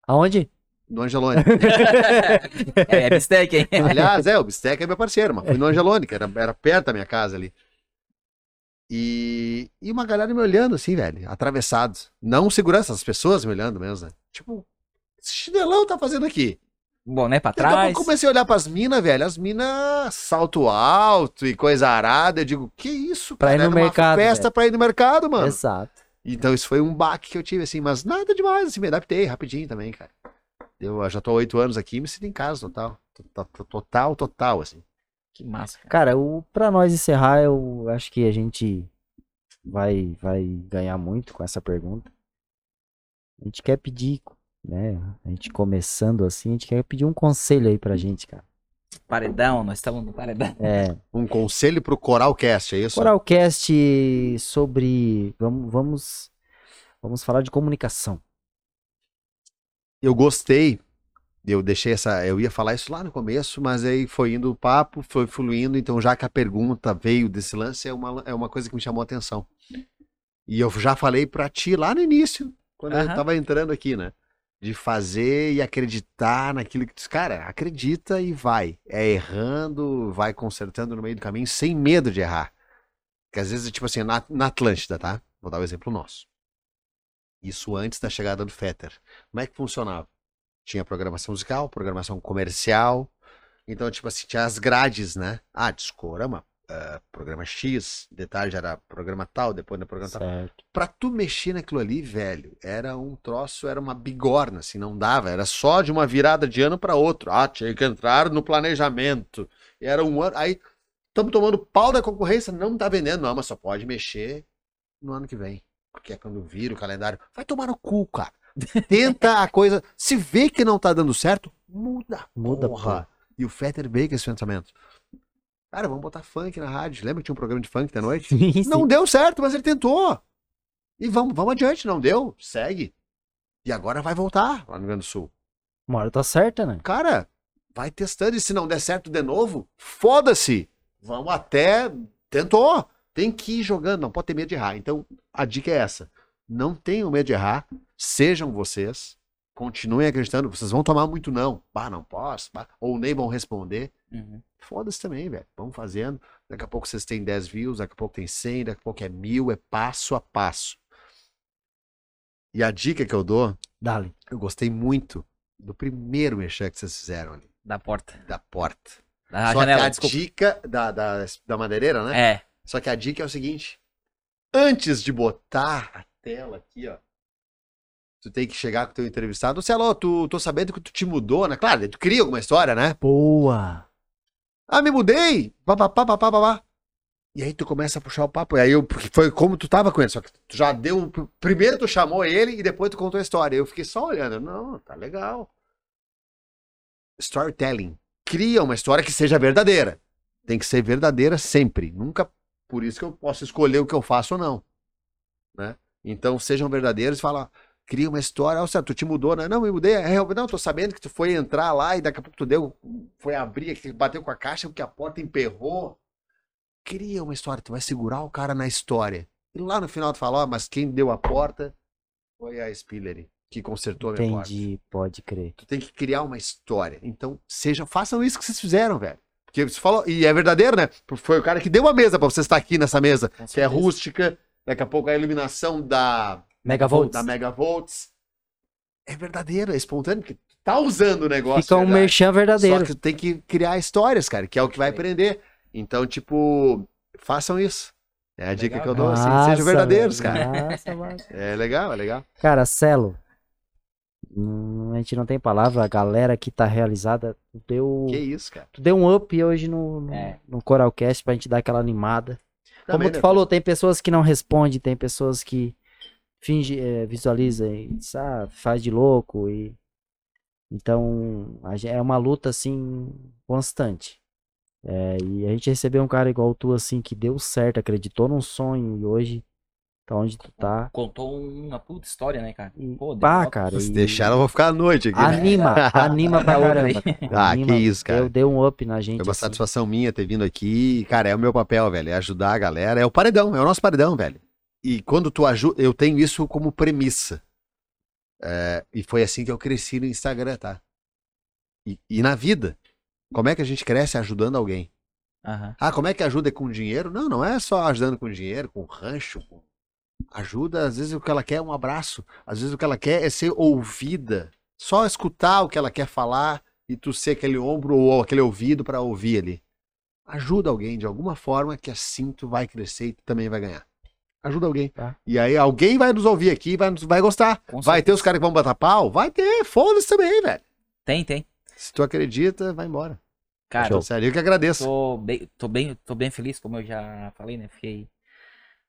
Aonde? No Angelone. É, é bistec, hein? Aliás, é, o Bistec é meu parceiro, mas fui no Angelone, que era, era perto da minha casa ali. E, e uma galera me olhando assim, velho, atravessados. Não segurança, as pessoas me olhando mesmo, né? Tipo, esse chinelão tá fazendo aqui? Boné pra Daqui a pouco trás. eu comecei a olhar pras minas, velho. As minas salto alto e coisa arada. Eu digo, que isso, Pra cara? ir no Era uma mercado, festa velho. pra ir no mercado, mano. Exato. Então isso foi um baque que eu tive, assim, mas nada demais, assim, me adaptei rapidinho também, cara. Eu já tô há oito anos aqui, me sinto em casa total. Total, total, total, assim. Que massa. cara. Cara, o, pra nós encerrar, eu acho que a gente vai, vai ganhar muito com essa pergunta. A gente quer pedir, né? A gente começando assim, a gente quer pedir um conselho aí pra gente, cara. Paredão, nós estamos no paredão. É, Um conselho pro Coralcast, é isso? Coralcast sobre. Vamos, vamos, vamos falar de comunicação. Eu gostei Eu deixei essa. Eu ia falar isso lá no começo, mas aí foi indo o papo, foi fluindo, então já que a pergunta veio desse lance, é uma, é uma coisa que me chamou a atenção. E eu já falei pra ti lá no início, quando eu Aham. tava entrando aqui, né? De fazer e acreditar naquilo que tu. Cara, acredita e vai. É errando, vai consertando no meio do caminho, sem medo de errar. Porque às vezes, tipo assim, na, na Atlântida, tá? Vou dar o exemplo nosso. Isso antes da chegada do Fetter. Como é que funcionava? Tinha programação musical, programação comercial. Então, tipo assim, tinha as grades, né? Ah, discorama, ah, programa X, de tarde era programa tal, depois no programa tal. Certo. Pra tu mexer naquilo ali, velho, era um troço, era uma bigorna, assim, não dava. Era só de uma virada de ano pra outro. Ah, tinha que entrar no planejamento. E era um ano. Aí, estamos tomando pau da concorrência, não tá vendendo, não, mas só pode mexer no ano que vem. Porque é quando vira o calendário. Vai tomar no cu, cara. Tenta a coisa. Se vê que não tá dando certo, muda. Muda, porra. E o Fetter veio com esse pensamento. Cara, vamos botar funk na rádio. Lembra que tinha um programa de funk da noite? Sim, sim. Não deu certo, mas ele tentou. E vamos, vamos adiante, não deu? Segue. E agora vai voltar lá no Rio Grande do Sul. Uma hora tá certa, né? Cara, vai testando e se não der certo de novo, foda-se. Vamos até. Tentou. Tem que ir jogando, não pode ter medo de errar. Então, a dica é essa. Não tenham medo de errar. Sejam vocês. Continuem acreditando. Vocês vão tomar muito não. Bah, não posso. bah, Ou nem vão responder. Uhum. Foda-se também, velho. Vamos fazendo. Daqui a pouco vocês têm 10 views, daqui a pouco tem 100, daqui a pouco é mil, é passo a passo. E a dica que eu dou, Dali. eu gostei muito do primeiro mexer que vocês fizeram ali, Da porta. da porta. Da Só janela, que a desculpa. dica da, da, da madeireira, né? É. Só que a dica é o seguinte: antes de botar a tela aqui, ó, tu tem que chegar com o teu entrevistado. Sei lá, tu tô sabendo que tu te mudou, né? Claro, tu cria alguma história, né? Boa! Ah, me mudei! Papapá, papapá, papá. E aí tu começa a puxar o papo. E aí eu, porque foi como tu tava com ele, só que tu já deu. Primeiro tu chamou ele e depois tu contou a história. Eu fiquei só olhando. Não, tá legal. Storytelling. Cria uma história que seja verdadeira. Tem que ser verdadeira sempre. Nunca por isso que eu posso escolher o que eu faço ou não. Né? Então sejam verdadeiros e fala. Cria uma história, ó, César, tu te mudou, né? Não, me mudei. É, não, tô sabendo que tu foi entrar lá e daqui a pouco tu deu, foi abrir, que bateu com a caixa porque a porta emperrou. Cria uma história, tu vai segurar o cara na história. E lá no final tu fala, ó, mas quem deu a porta foi a Spillery, que consertou a minha porta. Entendi, pode crer. Tu tem que criar uma história. Então, sejam, façam isso que vocês fizeram, velho. Porque você falou, e é verdadeiro, né? Foi o cara que deu a mesa pra você estar aqui nessa mesa, que é rústica, daqui a pouco a iluminação da Megavolts. da Megavolts. É verdadeiro, é espontâneo, porque tá usando o negócio. Fica um verdade. merchan verdadeiro. Só que tu tem que criar histórias, cara, que é o que vai prender. Então, tipo, façam isso. É a dica Legal, que eu dou, Massa, assim, sejam verdadeiros, cara. Massa, massa. É legal, é legal. Cara, Celo. hum, A gente não tem palavra, a galera que tá realizada, tu deu, Que isso, cara. tu deu um up hoje no, no, É. no Coralcast pra gente dar aquela animada. Como Também, tu né, falou, tem pessoas que não respondem, tem pessoas que finge, é, visualiza e diz, ah, faz de louco e então é uma luta assim constante. É, e a gente recebeu um cara igual tu assim que deu certo, acreditou num sonho e hoje tá onde tu tá. Contou uma puta história, né, cara? E, Pô, pá, uma- cara, Se e- deixar, eu vou ficar à noite aqui. né? anima, anima pra caramba. aí. Ah, Anima, que isso, cara. Deu, deu um up na gente. Foi uma assim. satisfação minha ter vindo aqui. Cara, é o meu papel, velho. É ajudar a galera. É o paredão, é o nosso paredão, velho. E quando tu ajuda, eu tenho isso como premissa. É, e foi assim que eu cresci no Instagram, tá? E, e na vida. Como é que a gente cresce ajudando alguém? Aham. Ah, como é que ajuda com dinheiro? Não, não é só ajudando com dinheiro, com rancho. com- Ajuda, às vezes o que ela quer é um abraço. Às vezes o que ela quer é ser ouvida. Só escutar o que ela quer falar e tu ser aquele ombro ou aquele ouvido para ouvir ali. Ajuda alguém de alguma forma que assim tu vai crescer e tu também vai ganhar. Ajuda alguém. Tá. E aí alguém vai nos ouvir aqui e vai, nos- vai gostar. Com vai ter os caras que vão botar pau? Vai ter. Foda-se também, velho. Tem, tem. Se tu acredita, vai embora. Cara, Sério, eu que agradeço. tô bem, tô bem, tô bem feliz, como eu já falei, né? Fiquei.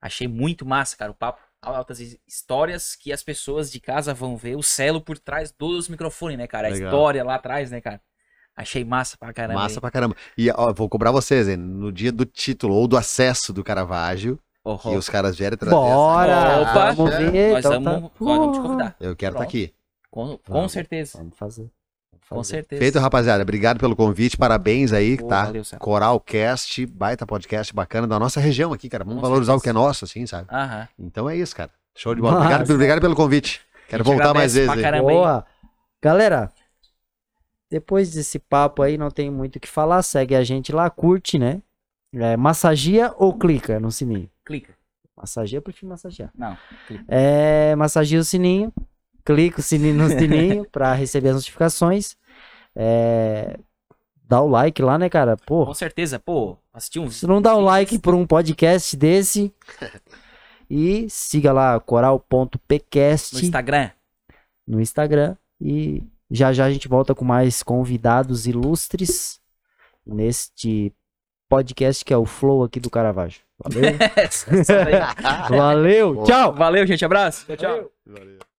Achei muito massa, cara, o papo. Altas his- histórias que as pessoas de casa vão ver o Celo por trás dos microfones, né, cara? A Legal. história lá atrás, né, cara? Achei massa pra caramba. Massa hein? pra caramba. E ó, vou cobrar vocês, hein? No dia do título ou do acesso do Caravaggio, Oh, oh. os caras vierem trazer. Bora! Opa! vamos ver. Nós então vamos, tá- nós vamos te convidar. Eu quero estar Pronto. aqui. Com, com Vamos. certeza. Vamos fazer. Com certeza. Feito, rapaziada. Obrigado pelo convite. Parabéns aí, Pô, tá? valeu. Coralcast, baita podcast bacana da nossa região aqui, cara. Vamos Com valorizar o certeza. que é nosso, assim, sabe? Aham. Então é isso, cara. Show de bola. Obrigado, obrigado pelo convite. Quero voltar mais vezes. aí. Boa. Galera, depois desse papo aí, não tem muito o que falar. Segue a gente lá, curte, né? É, massagia ou clica no sininho? Clica. Massagia, eu prefiro massagear. Não, clica. É, massagia o sininho, clica o sininho no sininho pra receber as notificações. É, dá o like lá, né, cara? Pô, Com certeza, pô. Assistir um se não dá o like por um podcast desse. E siga lá, coral.pcast no Instagram. no Instagram. E já já a gente volta com mais convidados ilustres neste podcast que é o Flow aqui do Caravaggio. Valeu, daí. valeu, tchau! Valeu, gente. Abraço. Tchau, tchau. Valeu.